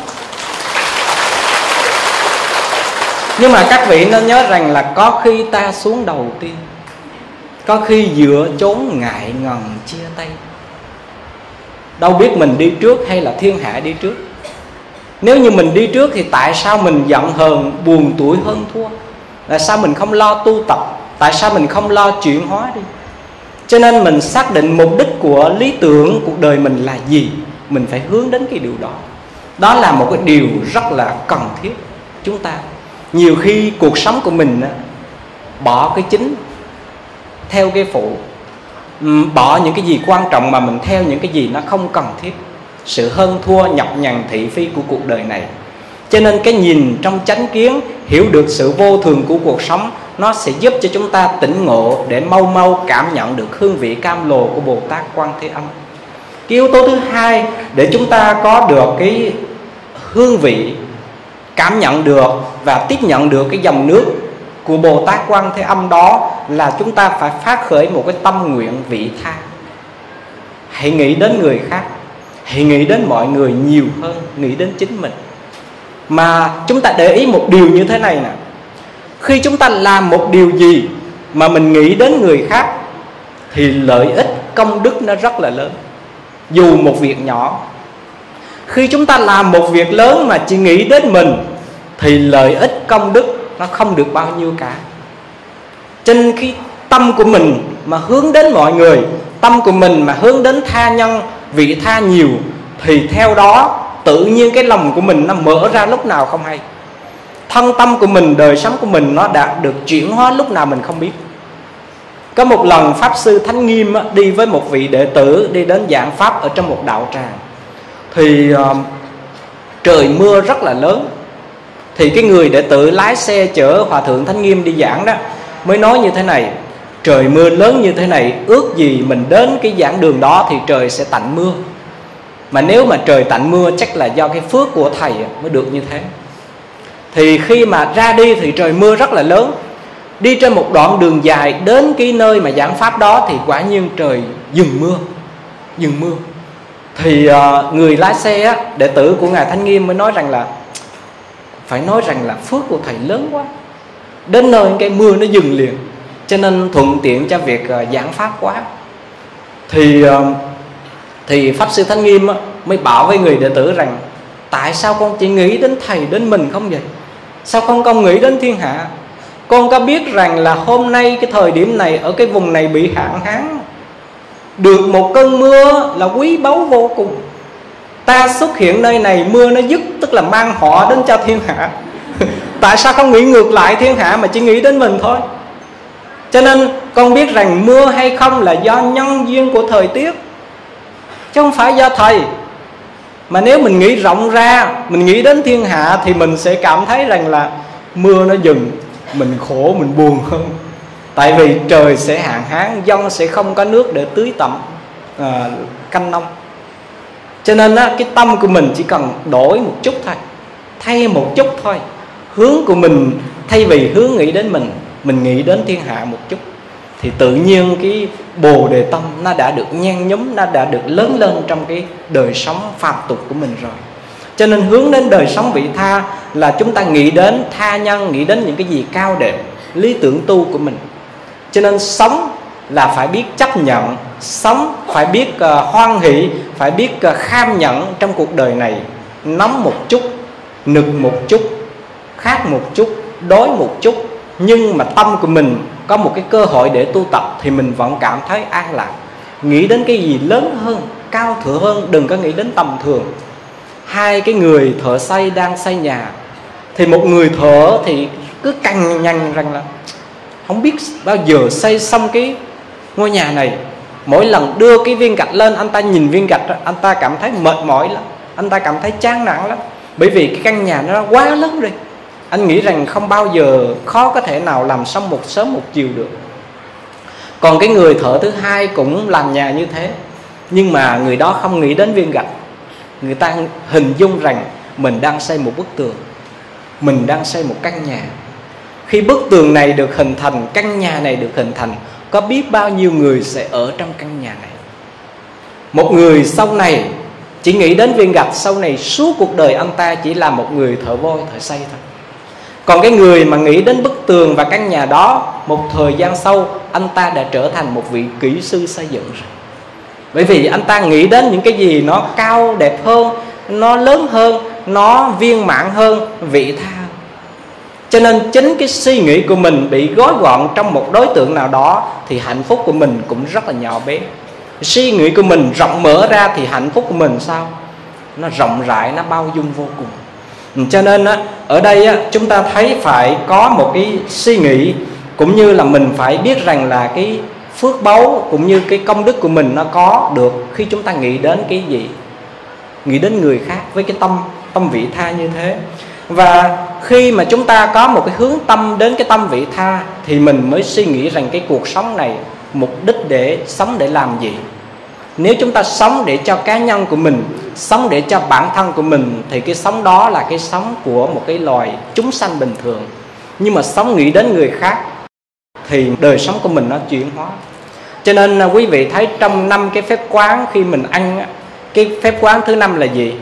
Nhưng mà các vị nên nhớ rằng là có khi ta xuống đầu tiên có khi giữa chốn ngại ngần chia tay đâu biết mình đi trước hay là thiên hạ đi trước. Nếu như mình đi trước thì tại sao mình giận hờn, buồn tuổi hơn thua? Tại sao mình không lo tu tập? Tại sao mình không lo chuyển hóa đi? Cho nên mình xác định mục đích của lý tưởng cuộc đời mình là gì, mình phải hướng đến cái điều đó. Đó là một cái điều rất là cần thiết. Chúng ta, nhiều khi cuộc sống của mình bỏ cái chính theo cái phụ bỏ những cái gì quan trọng mà mình theo những cái gì nó không cần thiết. Sự hơn thua, nhập nhằn thị phi của cuộc đời này. Cho nên cái nhìn trong chánh kiến, hiểu được sự vô thường của cuộc sống, nó sẽ giúp cho chúng ta tỉnh ngộ để mau mau cảm nhận được hương vị cam lồ của bồ tát quan thế âm. Cái yếu tố thứ hai để chúng ta có được cái hương vị, cảm nhận được và tiếp nhận được cái dòng nước của bồ tát quan thế âm đó là chúng ta phải phát khởi một cái tâm nguyện vị tha. Hãy nghĩ đến người khác, hãy nghĩ đến mọi người nhiều hơn, nghĩ đến chính mình. Mà chúng ta để ý một điều như thế này nè. Khi chúng ta làm một điều gì mà mình nghĩ đến người khác, thì lợi ích, công đức nó rất là lớn. Dù một việc nhỏ. Khi chúng ta làm một việc lớn mà chỉ nghĩ đến mình, thì lợi ích, công đức nó không được bao nhiêu cả. Trên khi tâm của mình mà hướng đến mọi người tâm của mình mà hướng đến tha nhân vị tha nhiều thì theo đó tự nhiên cái lòng của mình nó mở ra lúc nào không hay. Thân tâm của mình đời sống của mình nó đã được chuyển hóa lúc nào mình không biết. Có một lần pháp sư thánh nghiêm đi với một vị đệ tử đi đến giảng pháp ở trong một đạo tràng. Thì uh, trời mưa rất là lớn thì cái người đệ tử lái xe chở hòa thượng thánh nghiêm đi giảng đó mới nói như thế này trời mưa lớn như thế này ước gì mình đến cái giảng đường đó thì trời sẽ tạnh mưa. Mà nếu mà trời tạnh mưa chắc là do cái phước của thầy mới được như thế. Thì khi mà ra đi thì trời mưa rất là lớn. Đi trên một đoạn đường dài đến cái nơi mà giảng pháp đó thì quả nhiên trời dừng mưa dừng mưa. Thì uh, người lái xe á, đệ tử của ngài thanh nghiêm mới nói rằng là phải nói rằng là phước của thầy lớn quá. Đến nơi cái mưa nó dừng liền, cho nên thuận tiện cho việc à, giảng pháp quá. Thì à, thì pháp sư thanh nghiêm mới bảo với người đệ tử rằng, tại sao con chỉ nghĩ đến thầy, đến mình không vậy? Sao không con nghĩ đến thiên hạ? Con có biết rằng là hôm nay cái thời điểm này ở cái vùng này bị hạn hán. Được một cơn mưa là quý báu vô cùng ta xuất hiện nơi này mưa nó dứt tức là mang họ đến cho thiên hạ. <laughs> Tại sao không nghĩ ngược lại thiên hạ mà chỉ nghĩ đến mình thôi? Cho nên con biết rằng mưa hay không là do nhân duyên của thời tiết chứ không phải do thầy. Mà nếu mình nghĩ rộng ra mình nghĩ đến thiên hạ thì mình sẽ cảm thấy rằng là mưa nó dừng mình khổ mình buồn hơn. Tại vì trời sẽ hạn hán dân sẽ không có nước để tưới tẩm à, canh nông cho nên á, cái tâm của mình chỉ cần đổi một chút thôi thay một chút thôi. Hướng của mình thay vì hướng nghĩ đến mình mình nghĩ đến thiên hạ một chút. Thì tự nhiên cái bồ đề tâm nó đã được nhen nhóm nó đã được lớn lên trong cái đời sống phàm tục của mình rồi. Cho nên hướng đến đời sống vị tha là chúng ta nghĩ đến tha nhân nghĩ đến những cái gì cao đẹp lý tưởng tu của mình. Cho nên sống là phải biết chấp nhận sống phải biết uh, hoan hỷ phải biết uh, kham nhẫn trong cuộc đời này. Nóng một chút nực một chút khác một chút đói một chút nhưng mà tâm của mình có một cái cơ hội để tu tập thì mình vẫn cảm thấy an lạc. Nghĩ đến cái gì lớn hơn cao thượng hơn đừng có nghĩ đến tầm thường. Hai cái người thợ xây đang xây nhà thì một người thợ thì cứ căng nhằn rằng là không biết bao giờ xây xong cái ngôi nhà này, mỗi lần đưa cái viên gạch lên, anh ta nhìn viên gạch anh ta cảm thấy mệt mỏi lắm, anh ta cảm thấy chán nản lắm. Bởi vì cái căn nhà nó quá lớn rồi. Anh nghĩ rằng không bao giờ khó có thể nào làm xong một sớm một chiều được. Còn cái người thợ thứ hai cũng làm nhà như thế. Nhưng mà người đó không nghĩ đến viên gạch. Người ta hình dung rằng mình đang xây một bức tường. Mình đang xây một căn nhà. Khi bức tường này được hình thành, căn nhà này được hình thành có biết bao nhiêu người sẽ ở trong căn nhà này? Một người sau này chỉ nghĩ đến viên gạch sau này suốt cuộc đời anh ta chỉ là một người thợ vôi thợ xây thôi. Còn cái người mà nghĩ đến bức tường và căn nhà đó, một thời gian sau, anh ta đã trở thành một vị kỹ sư xây dựng rồi. Bởi vì anh ta nghĩ đến những cái gì nó cao, đẹp hơn, nó lớn hơn, nó viên mãn hơn, vị tha cho nên chính cái suy nghĩ của mình bị gói gọn trong một đối tượng nào đó thì hạnh phúc của mình cũng rất là nhỏ bé. Suy nghĩ của mình rộng mở ra thì hạnh phúc của mình sao? Nó rộng rãi nó bao dung vô cùng. Ừ, cho nên á, ở đây á, chúng ta thấy phải có một cái suy nghĩ cũng như là mình phải biết rằng là cái phước báu cũng như cái công đức của mình nó có được khi chúng ta nghĩ đến cái gì? Nghĩ đến người khác với cái tâm tâm vị tha như thế và khi mà chúng ta có một cái hướng tâm đến cái tâm vị tha, thì mình mới suy nghĩ rằng cái cuộc sống này mục đích để sống để làm gì. Nếu chúng ta sống để cho cá nhân của mình, sống để cho bản thân của mình, thì cái sống đó là cái sống của một cái loài chúng sanh bình thường. Nhưng mà sống nghĩ đến người khác, thì đời sống của mình nó chuyển hóa. Cho nên à, quý vị thấy trong năm cái phép quán khi mình ăn cái phép quán thứ năm là gì?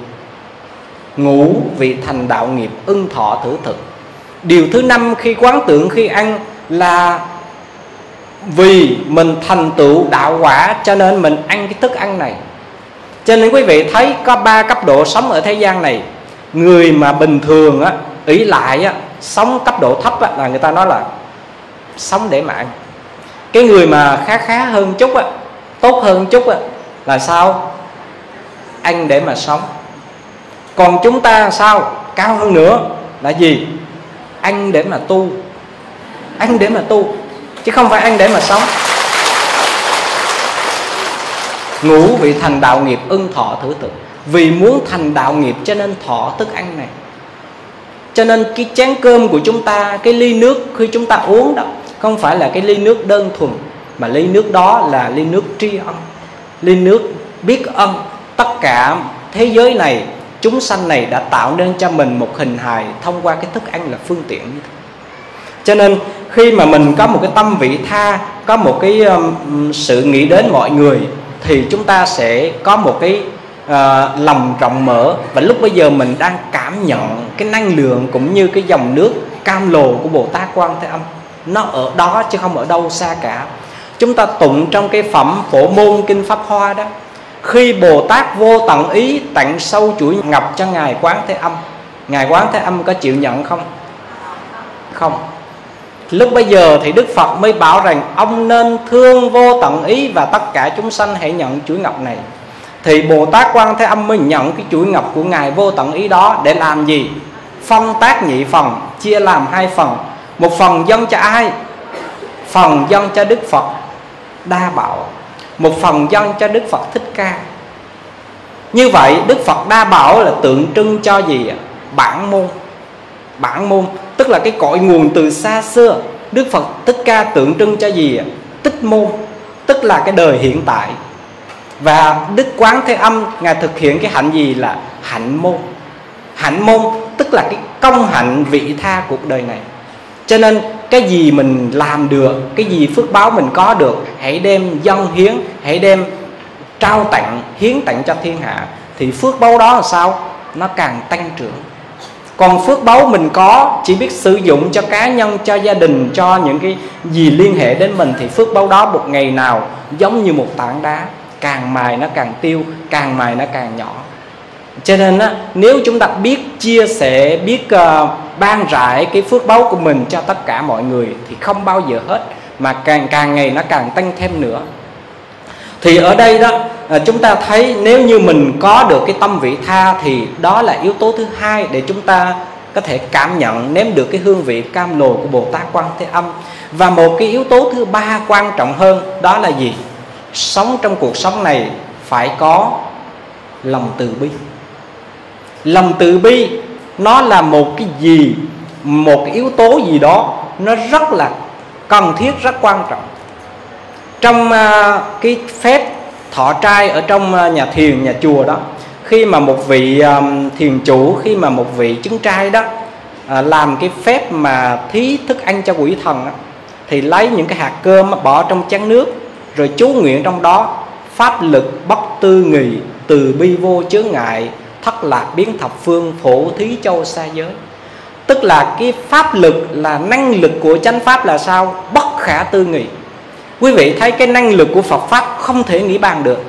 Ngủ vì thành đạo nghiệp ưng thọ thử thực. Điều thứ năm khi quán tưởng khi ăn là vì mình thành tựu đạo quả cho nên mình ăn cái thức ăn này. Cho nên quý vị thấy có ba cấp độ sống ở thế gian này. Người mà bình thường á ý lại á sống cấp độ thấp á, là người ta nói là sống để mà ăn. Cái người mà khá khá hơn chút á tốt hơn chút á là sao? Ăn để mà sống còn chúng ta sao? Cao hơn nữa. Là gì? Ăn để mà tu. Ăn để mà tu. Chứ không phải ăn để mà sống. Ngủ vì thành đạo nghiệp ưng thọ thử tự. Vì muốn thành đạo nghiệp cho nên thọ thức ăn này. Cho nên cái chén cơm của chúng ta, cái ly nước khi chúng ta uống đó, không phải là cái ly nước đơn thuần, mà ly nước đó là ly nước tri ân, ly nước biết ân tất cả thế giới này chúng sanh này đã tạo nên cho mình một hình hài thông qua cái thức ăn là phương tiện như thế. Cho nên khi mà mình có một cái tâm vị tha có một cái um, sự nghĩ đến mọi người thì chúng ta sẽ có một cái uh, lòng rộng mở. Và lúc bây giờ mình đang cảm nhận cái năng lượng cũng như cái dòng nước cam lồ của bồ tát quan thế âm nó ở đó chứ không ở đâu xa cả. Chúng ta tụng trong cái phẩm phổ môn kinh pháp hoa đó khi bồ tát vô tận ý tặng sâu chuỗi ngọc cho ngài quán thế âm, ngài quán thế âm có chịu nhận không? Không. Lúc bây giờ thì đức phật mới bảo rằng ông nên thương vô tận ý và tất cả chúng sanh hãy nhận chuỗi ngọc này. Thì bồ tát quan thế âm mới nhận cái chuỗi ngọc của ngài vô tận ý đó để làm gì? Phân tác nhị phần, chia làm hai phần. Một phần dân cho ai? Phần dân cho đức phật. Đa bảo một phần dân cho đức phật thích ca. Như vậy, đức phật đa bảo là tượng trưng cho gì bản môn. Bản môn, tức là cái cội nguồn từ xa xưa. Đức phật thích ca tượng trưng cho gì tích môn, tức là cái đời hiện tại. Và đức quán thế âm, ngài thực hiện cái hạnh gì là hạnh môn. Hạnh môn, tức là cái công hạnh vị tha cuộc đời này. Cho nên cái gì mình làm được, cái gì phước báo mình có được, hãy đem dâng hiến, hãy đem trao tặng, hiến tặng cho thiên hạ. Thì phước báo đó là sao? Nó càng tăng trưởng. Còn phước báu mình có, chỉ biết sử dụng cho cá nhân, cho gia đình, cho những cái gì liên hệ đến mình, thì phước báu đó một ngày nào giống như một tảng đá. Càng mài nó càng tiêu, càng mài nó càng nhỏ cho nên á, nếu chúng ta biết chia sẻ biết uh, ban rải cái phước báu của mình cho tất cả mọi người thì không bao giờ hết mà càng càng ngày nó càng tăng thêm nữa. Thì ở đây đó ờ, chúng ta thấy nếu như mình có được cái tâm vị tha thì đó là yếu tố thứ hai để chúng ta có thể cảm nhận nếm được cái hương vị cam lồ của Bồ Tát Quan Thế Âm. Và một cái yếu tố thứ ba quan trọng hơn đó là gì? Sống trong cuộc sống này phải có lòng từ bi lòng từ bi nó là một cái gì một cái yếu tố gì đó nó rất là cần thiết rất quan trọng. Trong uh, cái phép thọ trai ở trong uh, nhà thiền nhà chùa đó khi mà một vị um, thiền chủ khi mà một vị chứng trai đó uh, làm cái phép mà thí thức ăn cho quỷ thần đó, thì lấy những cái hạt cơm bỏ trong chén nước rồi chú nguyện trong đó pháp lực bất tư nghì từ bi vô chướng ngại thất lạc biến thập phương phổ thí châu xa giới. Tức là cái pháp lực là năng lực của chánh pháp là sao? Bất khả tư nghị. Quý vị thấy cái năng lực của phật pháp không thể nghĩ bàn được.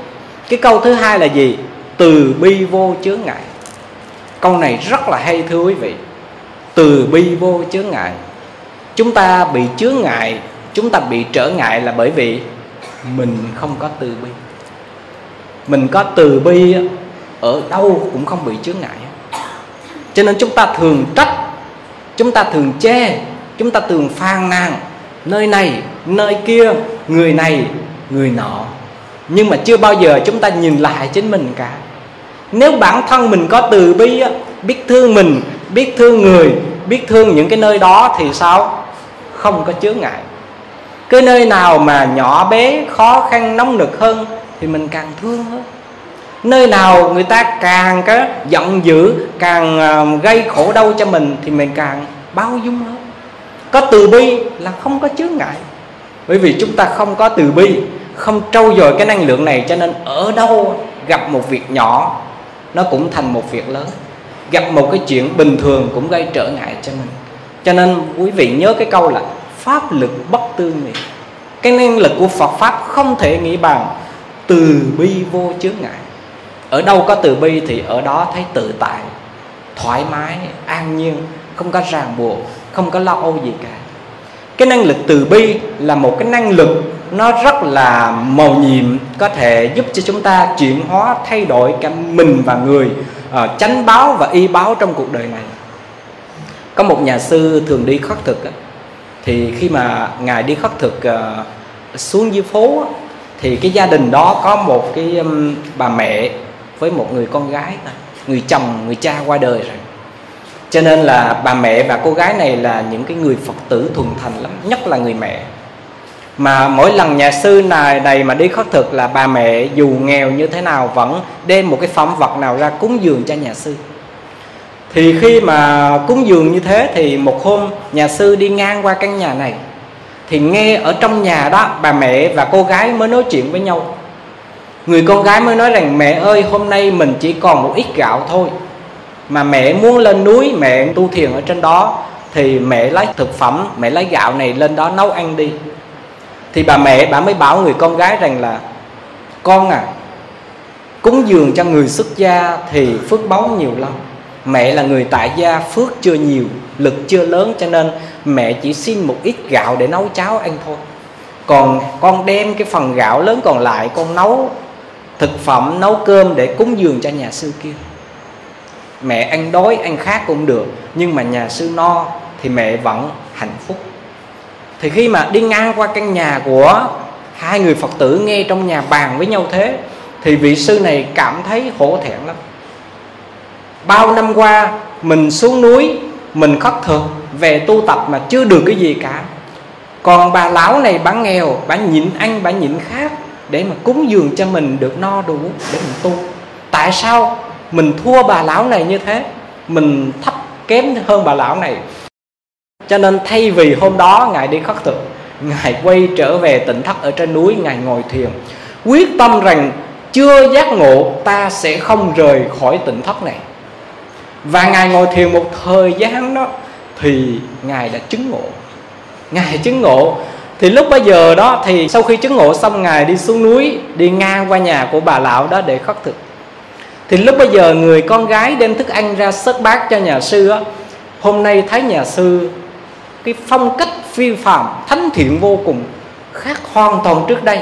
Cái câu thứ hai là gì? Từ bi vô chướng ngại. Câu này rất là hay, thưa quý vị. Từ bi vô chướng ngại. Chúng ta bị chướng ngại, chúng ta bị trở ngại là bởi vì mình không có từ bi. Mình có từ bi ở đâu cũng không bị chướng ngại cho nên chúng ta thường trách, chúng ta thường chê chúng ta thường phàn nàn. Nơi này, nơi kia, người này, người nọ. Nhưng mà chưa bao giờ chúng ta nhìn lại chính mình cả. Nếu bản thân mình có từ bi biết thương mình, biết thương người, biết thương những cái nơi đó thì sao? Không có chướng ngại. Cái nơi nào mà nhỏ bé, khó khăn, nóng nực hơn thì mình càng thương hơn nơi nào người ta càng có giận dữ, càng ờ, gây khổ đau cho mình thì mình càng bao dung hơn có từ bi là không có chướng ngại. Bởi vì chúng ta không có từ bi, không trau dồi cái năng lượng này cho nên ở đâu gặp một việc nhỏ, nó cũng thành một việc lớn. Gặp một cái chuyện bình thường cũng gây trở ngại cho mình. Cho nên quý vị nhớ cái câu là pháp lực bất tư nghị. Cái năng lực của Phật pháp không thể nghĩ bằng từ bi vô chướng ngại ở đâu có từ bi thì ở đó thấy tự tại thoải mái an nhiên không có ràng buộc không có lo âu gì cả. Cái năng lực từ bi là một cái năng lực nó rất là màu nhiệm có thể giúp cho chúng ta chuyển hóa thay đổi cả mình và người ờ, uh, tránh báo và y báo trong cuộc đời này. Có một nhà sư thường đi khất thực thì khi mà ngài đi khất thực uh, xuống dưới phố thì cái gia đình đó có một cái um, bà mẹ với một người con gái người chồng, người cha qua đời rồi. Cho nên là bà mẹ và cô gái này là những cái người phật tử thuần thành lắm, nhất là người mẹ. Mà mỗi lần nhà sư này này mà đi khất thực là bà mẹ dù nghèo như thế nào vẫn đem một cái phẩm vật nào ra cúng dường cho nhà sư. Thì khi mà cúng dường như thế thì một hôm nhà sư đi ngang qua căn nhà này, thì nghe ở trong nhà đó bà mẹ và cô gái mới nói chuyện với nhau người con gái mới nói rằng, mẹ ơi, hôm nay mình chỉ còn một ít gạo thôi. Mà mẹ muốn lên núi, mẹ tu thiền ở trên đó, thì mẹ lấy thực phẩm, mẹ lấy gạo này lên đó nấu ăn đi. Thì bà mẹ, bà mới bảo người con gái rằng là, con à cúng dường cho người xuất gia thì phước báu nhiều lắm. Mẹ là người tại gia, phước chưa nhiều, lực chưa lớn, cho nên mẹ chỉ xin một ít gạo để nấu cháo ăn thôi. Còn con đem cái phần gạo lớn còn lại, con nấu thực phẩm, nấu cơm để cúng dường cho nhà sư kia. Mẹ ăn đói, ăn khát cũng được, nhưng mà nhà sư no thì mẹ vẫn hạnh phúc. Thì khi mà đi ngang qua căn nhà của hai người phật tử nghe trong nhà bàn với nhau thế, thì vị sư này cảm thấy hổ thẹn lắm. Bao năm qua, mình xuống núi, mình khất thực về tu tập mà chưa được cái gì cả. Còn bà lão này, bà nghèo, bà nhịn ăn, bà nhịn khác để mà cúng dường cho mình được no đủ, để mình tu. Tại sao mình thua bà lão này như thế? Mình thấp kém hơn bà lão này. Cho nên thay vì hôm đó ngài đi khất thực, ngài quay trở về tỉnh thất ở trên núi, ngài ngồi thiền. Quyết tâm rằng chưa giác ngộ, ta sẽ không rời khỏi tỉnh thất này. Và ngài ngồi thiền một thời gian đó, thì ngài đã chứng ngộ. Ngài chứng ngộ thì lúc bây giờ đó thì sau khi chứng ngộ xong, ngài đi xuống núi, đi ngang qua nhà của bà lão đó để khất thực. Thì lúc bây giờ người con gái đem thức ăn ra sớt bát cho nhà sư á. Hôm nay thấy nhà sư, cái phong cách phi phạm, thánh thiện vô cùng, khác hoàn toàn trước đây,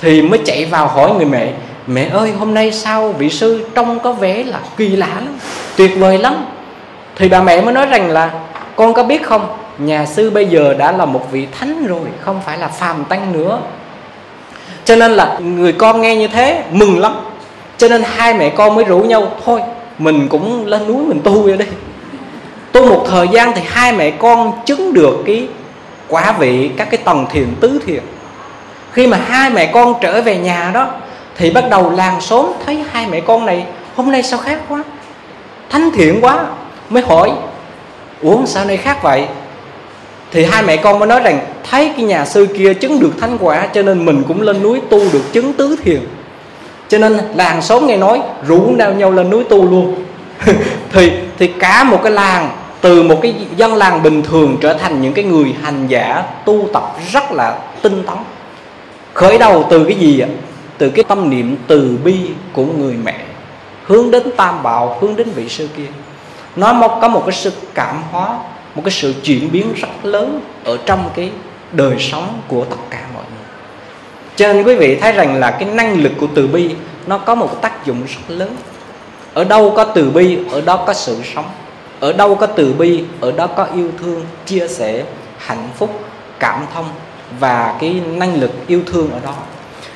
thì mới chạy vào hỏi người mẹ mẹ ơi, hôm nay sao vị sư trông có vẻ là kỳ lạ lắm, tuyệt vời lắm? Thì bà mẹ mới nói rằng là, con có biết không? Nhà sư bây giờ đã là một vị thánh rồi, không phải là phàm tăng nữa. Cho nên là người con nghe như thế, mừng lắm. Cho nên hai mẹ con mới rủ nhau, thôi, mình cũng lên núi mình tu vậy đi. Tu một thời gian thì hai mẹ con chứng được cái quả vị, các cái tầng thiền, tứ thiền. Khi mà hai mẹ con trở về nhà đó, thì bắt đầu làng xóm thấy hai mẹ con này, hôm nay sao khác quá? Thánh thiện quá. Mới hỏi, uống sao nay khác vậy? Thì hai mẹ con mới nói rằng, thấy cái nhà sư kia chứng được thánh quả, cho nên mình cũng lên núi tu được chứng tứ thiền. Cho nên làng xóm nghe nói, rủ nhau nhau lên núi tu luôn. <laughs> Thì thì cả một cái làng, từ một cái dân làng bình thường trở thành những cái người hành giả tu tập rất là tinh tấn. Khởi đầu từ cái gì ạ? Từ cái tâm niệm từ bi của người mẹ, hướng đến tam bảo, hướng đến vị sư kia. Nó có một cái sự cảm hóa một cái sự chuyển biến rất lớn ở trong cái đời sống của tất cả mọi người. Cho nên quý vị thấy rằng là cái năng lực của từ bi nó có một tác dụng rất lớn. Ở đâu có từ bi, ở đó có sự sống. Ở đâu có từ bi, ở đó có yêu thương, chia sẻ, hạnh phúc, cảm thông và cái năng lực yêu thương ở đó.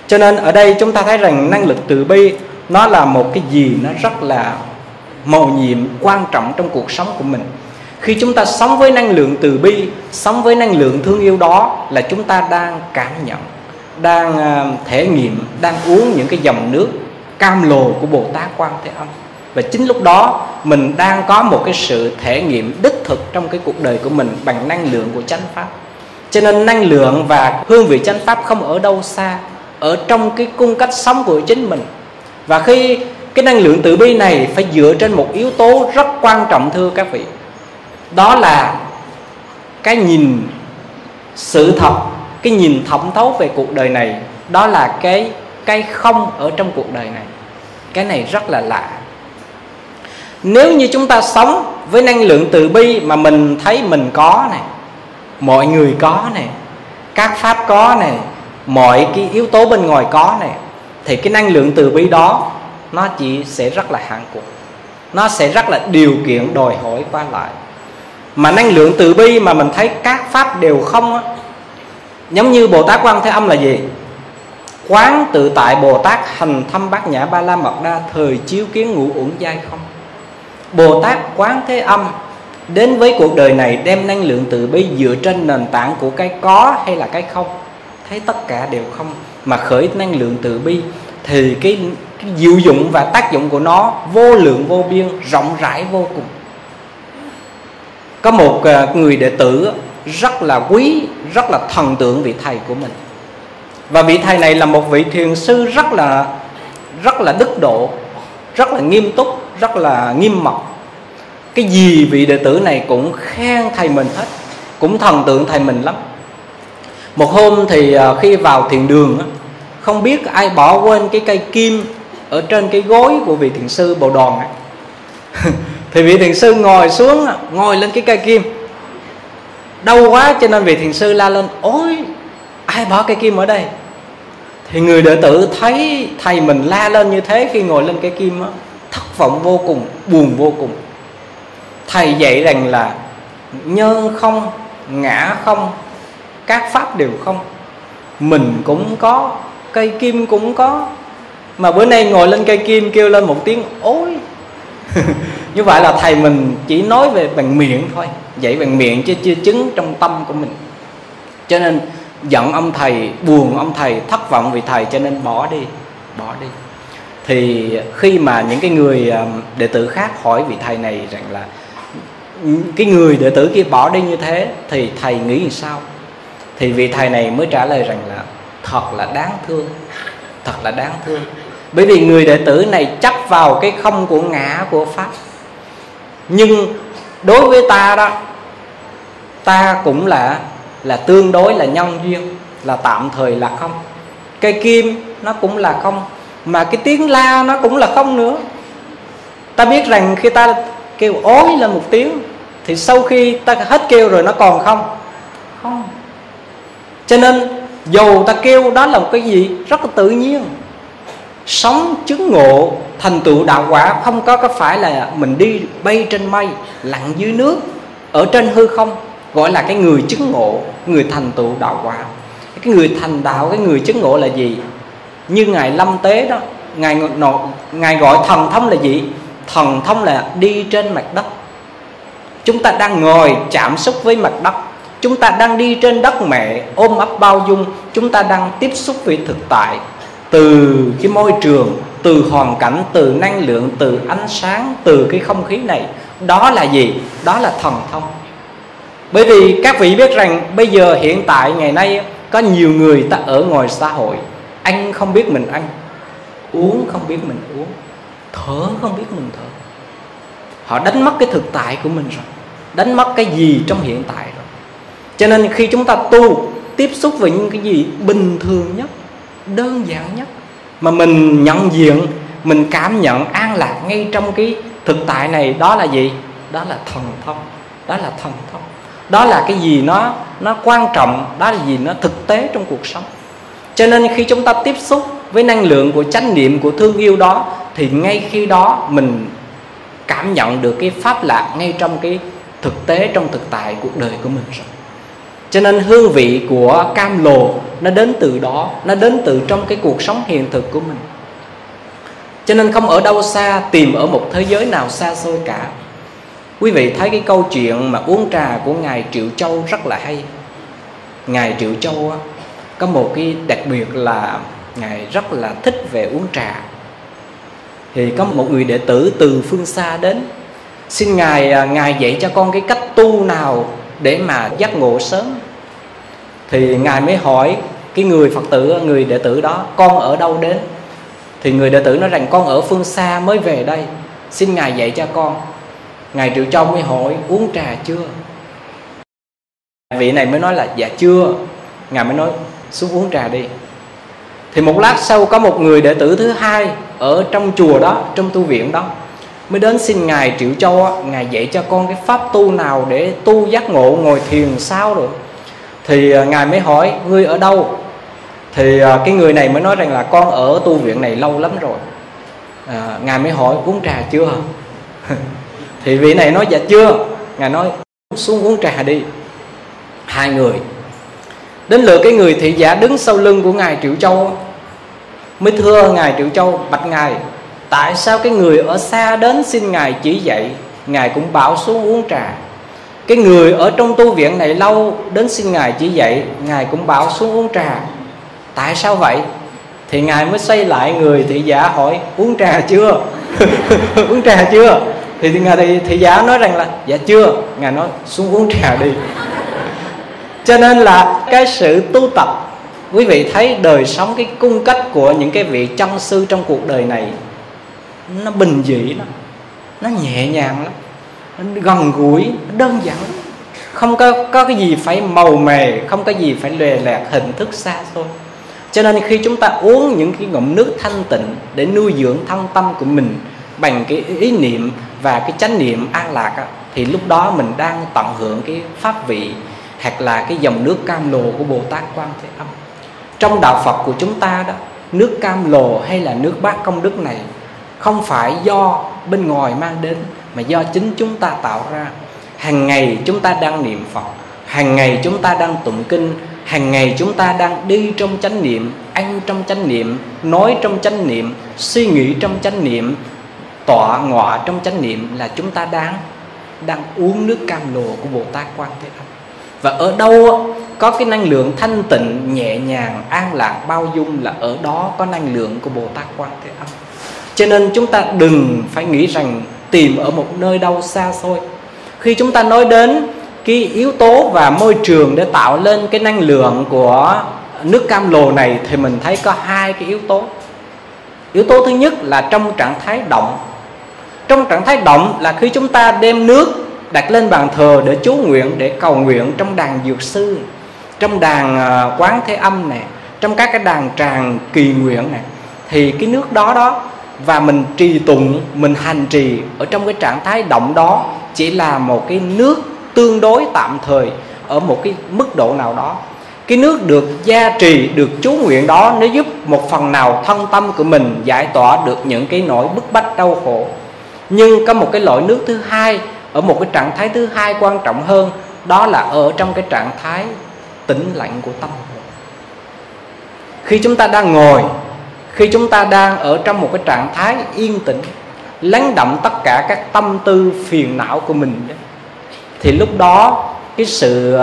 Cho nên ở đây chúng ta thấy rằng năng lực từ bi nó là một cái gì nó rất là màu nhiệm, quan trọng trong cuộc sống của mình khi chúng ta sống với năng lượng từ bi, sống với năng lượng thương yêu đó là chúng ta đang cảm nhận, đang ờ, thể nghiệm, đang uống những cái dòng nước cam lồ của bồ tát quan thế âm. Và chính lúc đó, mình đang có một cái sự thể nghiệm đích thực trong cái cuộc đời của mình bằng năng lượng của chánh pháp. Cho nên năng lượng và hương vị chánh pháp không ở đâu xa, ở trong cái cung cách sống của chính mình. Và khi cái năng lượng từ bi này phải dựa trên một yếu tố rất quan trọng, thưa các vị đó là cái nhìn sự thật, cái nhìn thẩm thấu về cuộc đời này. Đó là cái cái không ở trong cuộc đời này. Cái này rất là lạ. Nếu như chúng ta sống với năng lượng từ bi mà mình thấy mình có này, mọi người có này, các pháp có này, mọi cái yếu tố bên ngoài có này, thì cái năng lượng từ bi đó, nó chỉ sẽ rất là hạn cuộc. Nó sẽ rất là điều kiện đòi hỏi qua lại mà năng lượng từ bi mà mình thấy các pháp đều không á. Giống như bồ tát quan thế âm là gì? Quán tự tại bồ tát hành thâm bát nhã ba la mật đa thời chiếu kiến ngũ uẩn giai không? Bồ tát quán thế âm đến với cuộc đời này đem năng lượng từ bi dựa trên nền tảng của cái có hay là cái không? Thấy tất cả đều không. Mà khởi năng lượng từ bi thì cái, cái diệu dụng và tác dụng của nó vô lượng vô biên rộng rãi vô cùng có một à, người đệ tử rất là quý, rất là thần tượng vị thầy của mình. Và vị thầy này là một vị thiền sư rất là rất là đức độ, rất là nghiêm túc, rất là nghiêm mật. Cái gì vị đệ tử này cũng khen thầy mình hết, cũng thần tượng thầy mình lắm. Một hôm thì à, khi vào thiền đường không biết ai bỏ quên cái cây kim ở trên cái gối của vị thiền sư bồ đòn. <laughs> thì vị thiền sư ngồi xuống ngồi lên cái cây kim. Đau quá cho nên vị thiền sư la lên, ôi, ai bỏ cây kim ở đây? Thì người đệ tử thấy thầy mình la lên như thế khi ngồi lên cây kim á, thất vọng vô cùng, buồn vô cùng. Thầy dạy rằng là nhân không, ngã không, các pháp đều không. Mình cũng có, cây kim cũng có. Mà bữa nay ngồi lên cây kim kêu lên một tiếng, ôi như vậy là thầy mình chỉ nói về bằng miệng thôi, dạy bằng miệng chứ chưa chứng trong tâm của mình. Cho nên giận ông thầy, buồn ông thầy, thất vọng vì thầy, cho nên bỏ đi bỏ đi. Thì khi mà những cái người à, đệ tử khác hỏi vị thầy này rằng là, cái người đệ tử kia bỏ đi như thế thì thầy nghĩ làm sao? Thì vị thầy này mới trả lời rằng là, thật là đáng thương, thật là đáng thương. Bởi vì người đệ tử này chấp vào cái không của ngã của pháp nhưng đối với ta đó, ta cũng là là tương đối là nhân duyên, là tạm thời là không. Cây kim nó cũng là không, mà cái tiếng la nó cũng là không nữa. Ta biết rằng khi ta kêu ối lên một tiếng, thì sau khi ta hết kêu rồi nó còn không? Không. Cho nên dù ta kêu đó là một cái gì rất là tự nhiên sống chứng ngộ, thành tựu đạo quả, không có có phải là mình đi bay trên mây, lặn dưới nước, ở trên hư không, gọi là cái người chứng ngộ, người thành tựu đạo quả. Cái người thành đạo, cái người chứng ngộ là gì? Như ngài lâm tế đó, ngài nọ ngài gọi thần thông là gì? Thần thông là đi trên mặt đất. Chúng ta đang ngồi chạm xúc với mặt đất, chúng ta đang đi trên đất mẹ, ôm ấp bao dung, chúng ta đang tiếp xúc với thực tại từ cái môi trường, từ hoàn cảnh, từ năng lượng, từ ánh sáng, từ cái không khí này, đó là gì? Đó là thần thông. Bởi vì các vị biết rằng bây giờ, hiện tại, ngày nay, có nhiều người ta ở ngoài xã hội, ăn không biết mình ăn, uống không biết mình uống, thở không biết mình thở. Họ đánh mất cái thực tại của mình rồi, đánh mất cái gì trong hiện tại rồi. Cho nên khi chúng ta tu, tiếp xúc với những cái gì bình thường nhất đơn giản nhất. Mà mình nhận diện, mình cảm nhận an lạc ngay trong cái thực tại này, đó là gì? Đó là thần thông. Đó là thần thông. Đó là cái gì nó nó quan trọng, đó là gì nó thực tế trong cuộc sống. Cho nên khi chúng ta tiếp xúc với năng lượng của chánh niệm, của thương yêu đó, thì ngay khi đó mình cảm nhận được cái pháp lạc ngay trong cái thực tế, trong thực tại cuộc đời của mình rồi cho nên hương vị của cam lồ nó đến từ đó, nó đến từ trong cái cuộc sống hiện thực của mình. Cho nên không ở đâu xa, tìm ở một thế giới nào xa xôi cả. Quý vị thấy cái câu chuyện mà uống trà của ngài triệu châu rất là hay. Ngài triệu châu có một cái đặc biệt là ngài rất là thích về uống trà. Thì có một người đệ tử từ phương xa đến, xin ngài à, ngài dạy cho con cái cách tu nào để mà giác ngộ sớm. Thì ngài mới hỏi cái người phật tử, người đệ tử đó, con ở đâu đến? Thì người đệ tử nói rằng, con ở phương xa mới về đây. Xin ngài dạy cho con. Ngài triệu châu mới hỏi, uống trà chưa? Vị này mới nói là dạ chưa. Ngài mới nói, xuống uống trà đi. Thì một lát sau có một người đệ tử thứ hai ở trong chùa đó, trong tu viện đó mới đến xin ngài triệu châu ngài dạy cho con cái pháp tu nào để tu giác ngộ ngồi thiền sao rồi thì à, ngài mới hỏi ngươi ở đâu? Thì à, cái người này mới nói rằng là con ở tu viện này lâu lắm rồi. À, ngài mới hỏi uống trà chưa? <laughs> Thì vị này nói dạ chưa. Ngài nói xuống uống trà đi. Hai người. Đến lượt cái người thị giả đứng sau lưng của ngài triệu châu mới thưa ngài triệu châu bạch ngài tại sao cái người ở xa đến xin ngài chỉ dạy? Ngài cũng bảo xuống uống trà. Cái người ở trong tu viện này lâu đến xin ngài chỉ dạy ngài cũng bảo xuống uống trà. Tại sao vậy? Thì ngài mới xoay lại người thị giả hỏi uống trà chưa? <laughs> Uống trà chưa? Thì ngài thị, thị giả nói rằng là dạ chưa. Ngài nói xuống uống trà đi. <laughs> Cho nên là cái sự tu tập quý vị thấy đời sống cái cung cách của những cái vị chân sư trong cuộc đời này nó bình dị lắm. Nó nhẹ nhàng lắm. Nó gần gũi nó đơn giản lắm. Không có có cái gì phải màu mè không có gì phải lòe lẹt hình thức xa xôi. Cho nên khi chúng ta uống những cái ngụm nước thanh tịnh để nuôi dưỡng thân tâm của mình bằng cái ý niệm và cái chánh niệm an lạc á, thì lúc đó mình đang tận hưởng cái pháp vị hoặc là cái dòng nước cam lồ của Bồ Tát Quan Thế Âm. Trong đạo Phật của chúng ta đó nước cam lồ hay là nước bát công đức này không phải do bên ngoài mang đến, mà do chính chúng ta tạo ra. Hàng ngày chúng ta đang niệm Phật, hàng ngày chúng ta đang tụng kinh, hàng ngày chúng ta đang đi trong chánh niệm, ăn trong chánh niệm, nói trong chánh niệm, suy nghĩ trong chánh niệm, tọa ngọa trong chánh niệm là chúng ta đang đang uống nước cam lồ của Bồ Tát Quan Thế Âm. Và ở đâu có cái năng lượng thanh tịnh, nhẹ nhàng, an lạc, bao dung là ở đó có năng lượng của Bồ Tát Quan Thế Âm cho nên chúng ta đừng phải nghĩ rằng tìm ở một nơi đâu xa xôi. Khi chúng ta nói đến cái yếu tố và môi trường để tạo lên cái năng lượng của nước cam lồ này thì mình thấy có hai cái yếu tố. Yếu tố thứ nhất là trong trạng thái động. Trong trạng thái động là khi chúng ta đem nước đặt lên bàn thờ để chú nguyện, để cầu nguyện trong đàn dược sư, trong đàn à, quán thế âm này, trong các cái đàn tràng kỳ nguyện này, thì cái nước đó đó và mình trì tụng mình hành trì ở trong cái trạng thái động đó chỉ là một cái nước tương đối tạm thời ở một cái mức độ nào đó. Cái nước được gia trì, được chú nguyện đó, nó giúp một phần nào thân tâm của mình giải tỏa được những cái nỗi bức bách đau khổ. Nhưng có một cái loại nước thứ hai, ở một cái trạng thái thứ hai quan trọng hơn, đó là ở trong cái trạng thái tĩnh lặng của tâm khi chúng ta đang ngồi khi chúng ta đang ở trong một cái trạng thái yên tĩnh, lắng động tất cả các tâm tư phiền não của mình thì lúc đó cái sự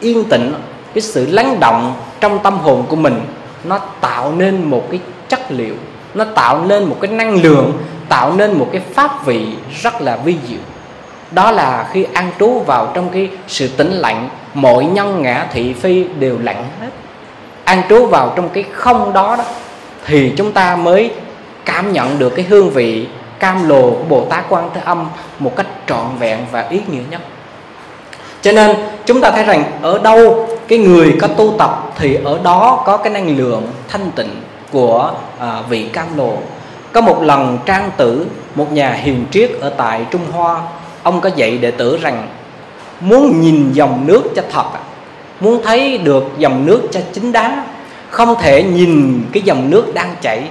yên tĩnh, cái sự lắng động trong tâm hồn của mình, nó tạo nên một cái chất liệu, nó tạo nên một cái năng lượng, tạo nên một cái pháp vị rất là vi diệu. Đó là khi an trú vào trong cái sự tĩnh lặng, mọi nhân ngã thị phi đều lặng hết. An trú vào trong cái không đó đó thì chúng ta mới cảm nhận được cái hương vị cam lồ của Bồ Tát Quan Thế Âm một cách trọn vẹn và ý nghĩa nhất. Cho nên chúng ta thấy rằng ở đâu cái người có tu tập thì ở đó có cái năng lượng thanh tịnh của à, vị cam lồ. Có một lần Trang Tử, một nhà hiền triết ở tại Trung Hoa, ông có dạy đệ tử rằng muốn nhìn dòng nước cho thật, à, muốn thấy được dòng nước cho chính đáng không thể nhìn cái dòng nước đang chảy,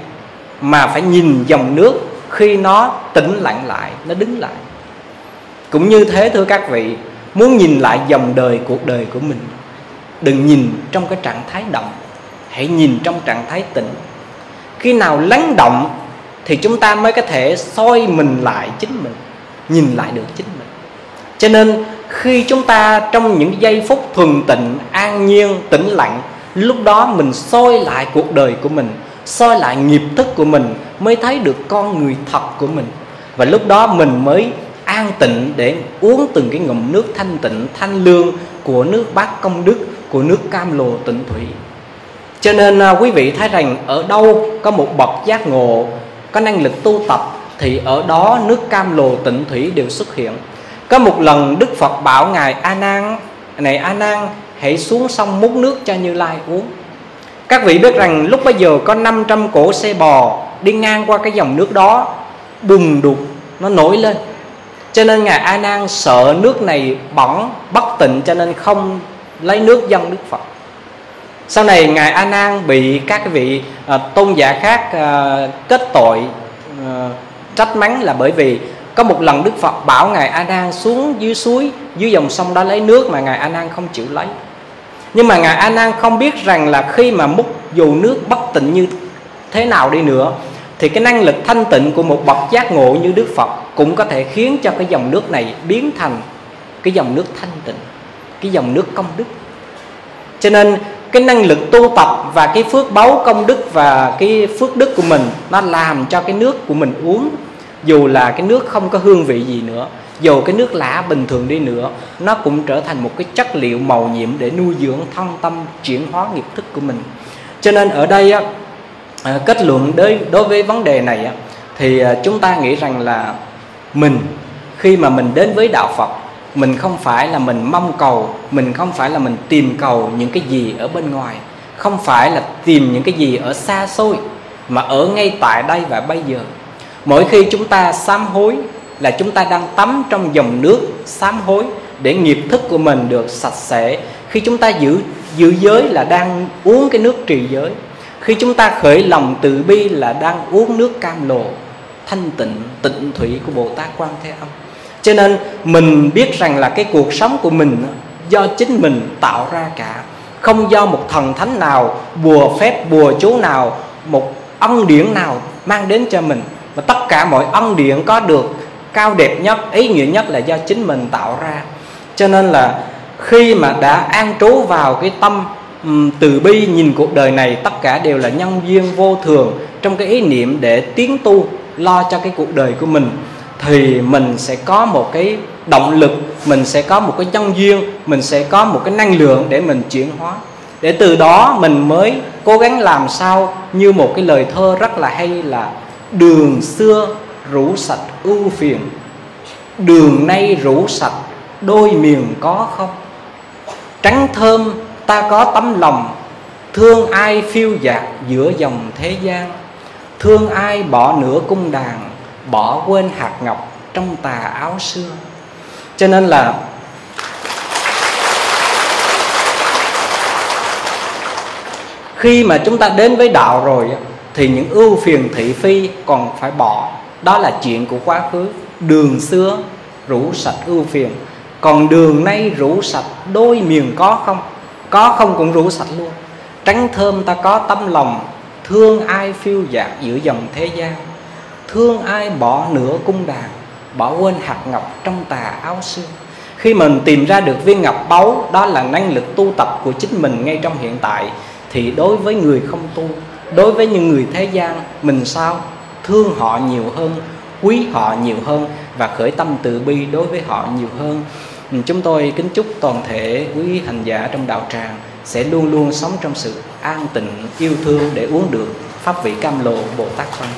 mà phải nhìn dòng nước khi nó tĩnh lặng lại, nó đứng lại. Cũng như thế, thưa các vị, muốn nhìn lại dòng đời, cuộc đời của mình, đừng nhìn trong cái trạng thái động, hãy nhìn trong trạng thái tĩnh. Khi nào lắng động thì chúng ta mới có thể soi mình lại chính mình, nhìn lại được chính mình. Cho nên, khi chúng ta trong những giây phút thuần tịnh, an nhiên, tĩnh lặng lúc đó mình soi lại cuộc đời của mình soi lại nghiệp thức của mình mới thấy được con người thật của mình. Và lúc đó mình mới an tịnh để uống từng cái ngụm nước thanh tịnh thanh lương của nước bát công đức của nước cam lồ tịnh thủy. Cho nên à, quý vị thấy rằng ở đâu có một bậc giác ngộ có năng lực tu tập thì ở đó nước cam lồ tịnh thủy đều xuất hiện. Có một lần đức phật bảo ngài a nan này a nan hãy xuống sông múc nước cho Như Lai uống. Các vị biết rằng lúc bây giờ có 500 cổ xe bò đi ngang qua cái dòng nước đó bùng đục nó nổi lên. Cho nên ngài a nan sợ nước này bẩn bất tịnh cho nên không lấy nước dân đức phật. Sau này ngài a nan bị các vị à, tôn giả khác à, kết tội à, trách mắng là bởi vì có một lần đức phật bảo ngài a nan xuống dưới suối dưới dòng sông đó lấy nước mà ngài a nan không chịu lấy nhưng mà ngài a nan không biết rằng là khi mà múc dù nước bất tịnh như thế nào đi nữa, thì cái năng lực thanh tịnh của một bậc giác ngộ như đức phật cũng có thể khiến cho cái dòng nước này biến thành cái dòng nước thanh tịnh, cái dòng nước công đức. Cho nên cái năng lực tu tập và cái phước báu công đức và cái phước đức của mình, nó làm cho cái nước của mình uống, dù là cái nước không có hương vị gì nữa dù cái nước lã bình thường đi nữa nó cũng trở thành một cái chất liệu màu nhiệm để nuôi dưỡng thân tâm chuyển hóa nghiệp thức của mình. Cho nên ở đây á, à, kết luận đối đối với vấn đề này á, thì à, chúng ta nghĩ rằng là mình khi mà mình đến với đạo Phật mình không phải là mình mong cầu mình không phải là mình tìm cầu những cái gì ở bên ngoài không phải là tìm những cái gì ở xa xôi mà ở ngay tại đây và bây giờ. Mỗi khi chúng ta sám hối là chúng ta đang tắm trong dòng nước sám hối để nghiệp thức của mình được sạch sẽ. Khi chúng ta giữ giữ giới là đang uống cái nước trì giới. Khi chúng ta khởi lòng từ bi là đang uống nước cam lồ thanh tịnh tịnh thủy của bồ tát quan thế âm. Cho nên mình biết rằng là cái cuộc sống của mình do chính mình tạo ra cả. Không do một thần thánh nào, bùa phép, bùa chú nào, một ân điển nào mang đến cho mình. Và tất cả mọi ân điển có được cao đẹp nhất ý nghĩa nhất là do chính mình tạo ra. Cho nên là khi mà đã an trú vào cái tâm um, từ bi nhìn cuộc đời này tất cả đều là nhân duyên vô thường trong cái ý niệm để tiến tu lo cho cái cuộc đời của mình thì mình sẽ có một cái động lực mình sẽ có một cái nhân duyên mình sẽ có một cái năng lượng để mình chuyển hóa. Để từ đó mình mới cố gắng làm sao như một cái lời thơ rất là hay là đường xưa rủ sạch ưu phiền. Đường nay rủ sạch, đôi miền có không? Trắng thơm, ta có tấm lòng. Thương ai phiêu dạt giữa dòng thế gian? Thương ai bỏ nửa cung đàn, bỏ quên hạt ngọc trong tà áo xưa? Cho nên là khi mà chúng ta đến với đạo rồi thì những ưu phiền thị phi còn phải bỏ đó là chuyện của quá khứ. Đường xưa, rủ sạch ưu phiền. Còn đường nay rủ sạch, đôi miền có không? Có không cũng rủ sạch luôn. Trắng thơm ta có tâm lòng, thương ai phiêu dạt giữa dòng thế gian? Thương ai bỏ nửa cung đàn, bỏ quên hạt ngọc trong tà áo xương khi mình tìm ra được viên ngọc báu, đó là năng lực tu tập của chính mình ngay trong hiện tại, thì đối với người không tu, đối với những người thế gian, mình sao? Thương họ nhiều hơn, quý họ nhiều hơn và khởi tâm từ bi đối với họ nhiều hơn. Ừ, chúng tôi kính chúc toàn thể quý hành giả trong đạo tràng sẽ luôn luôn sống trong sự an tịnh, yêu thương để uống được pháp vị cam lộ bồ tát quan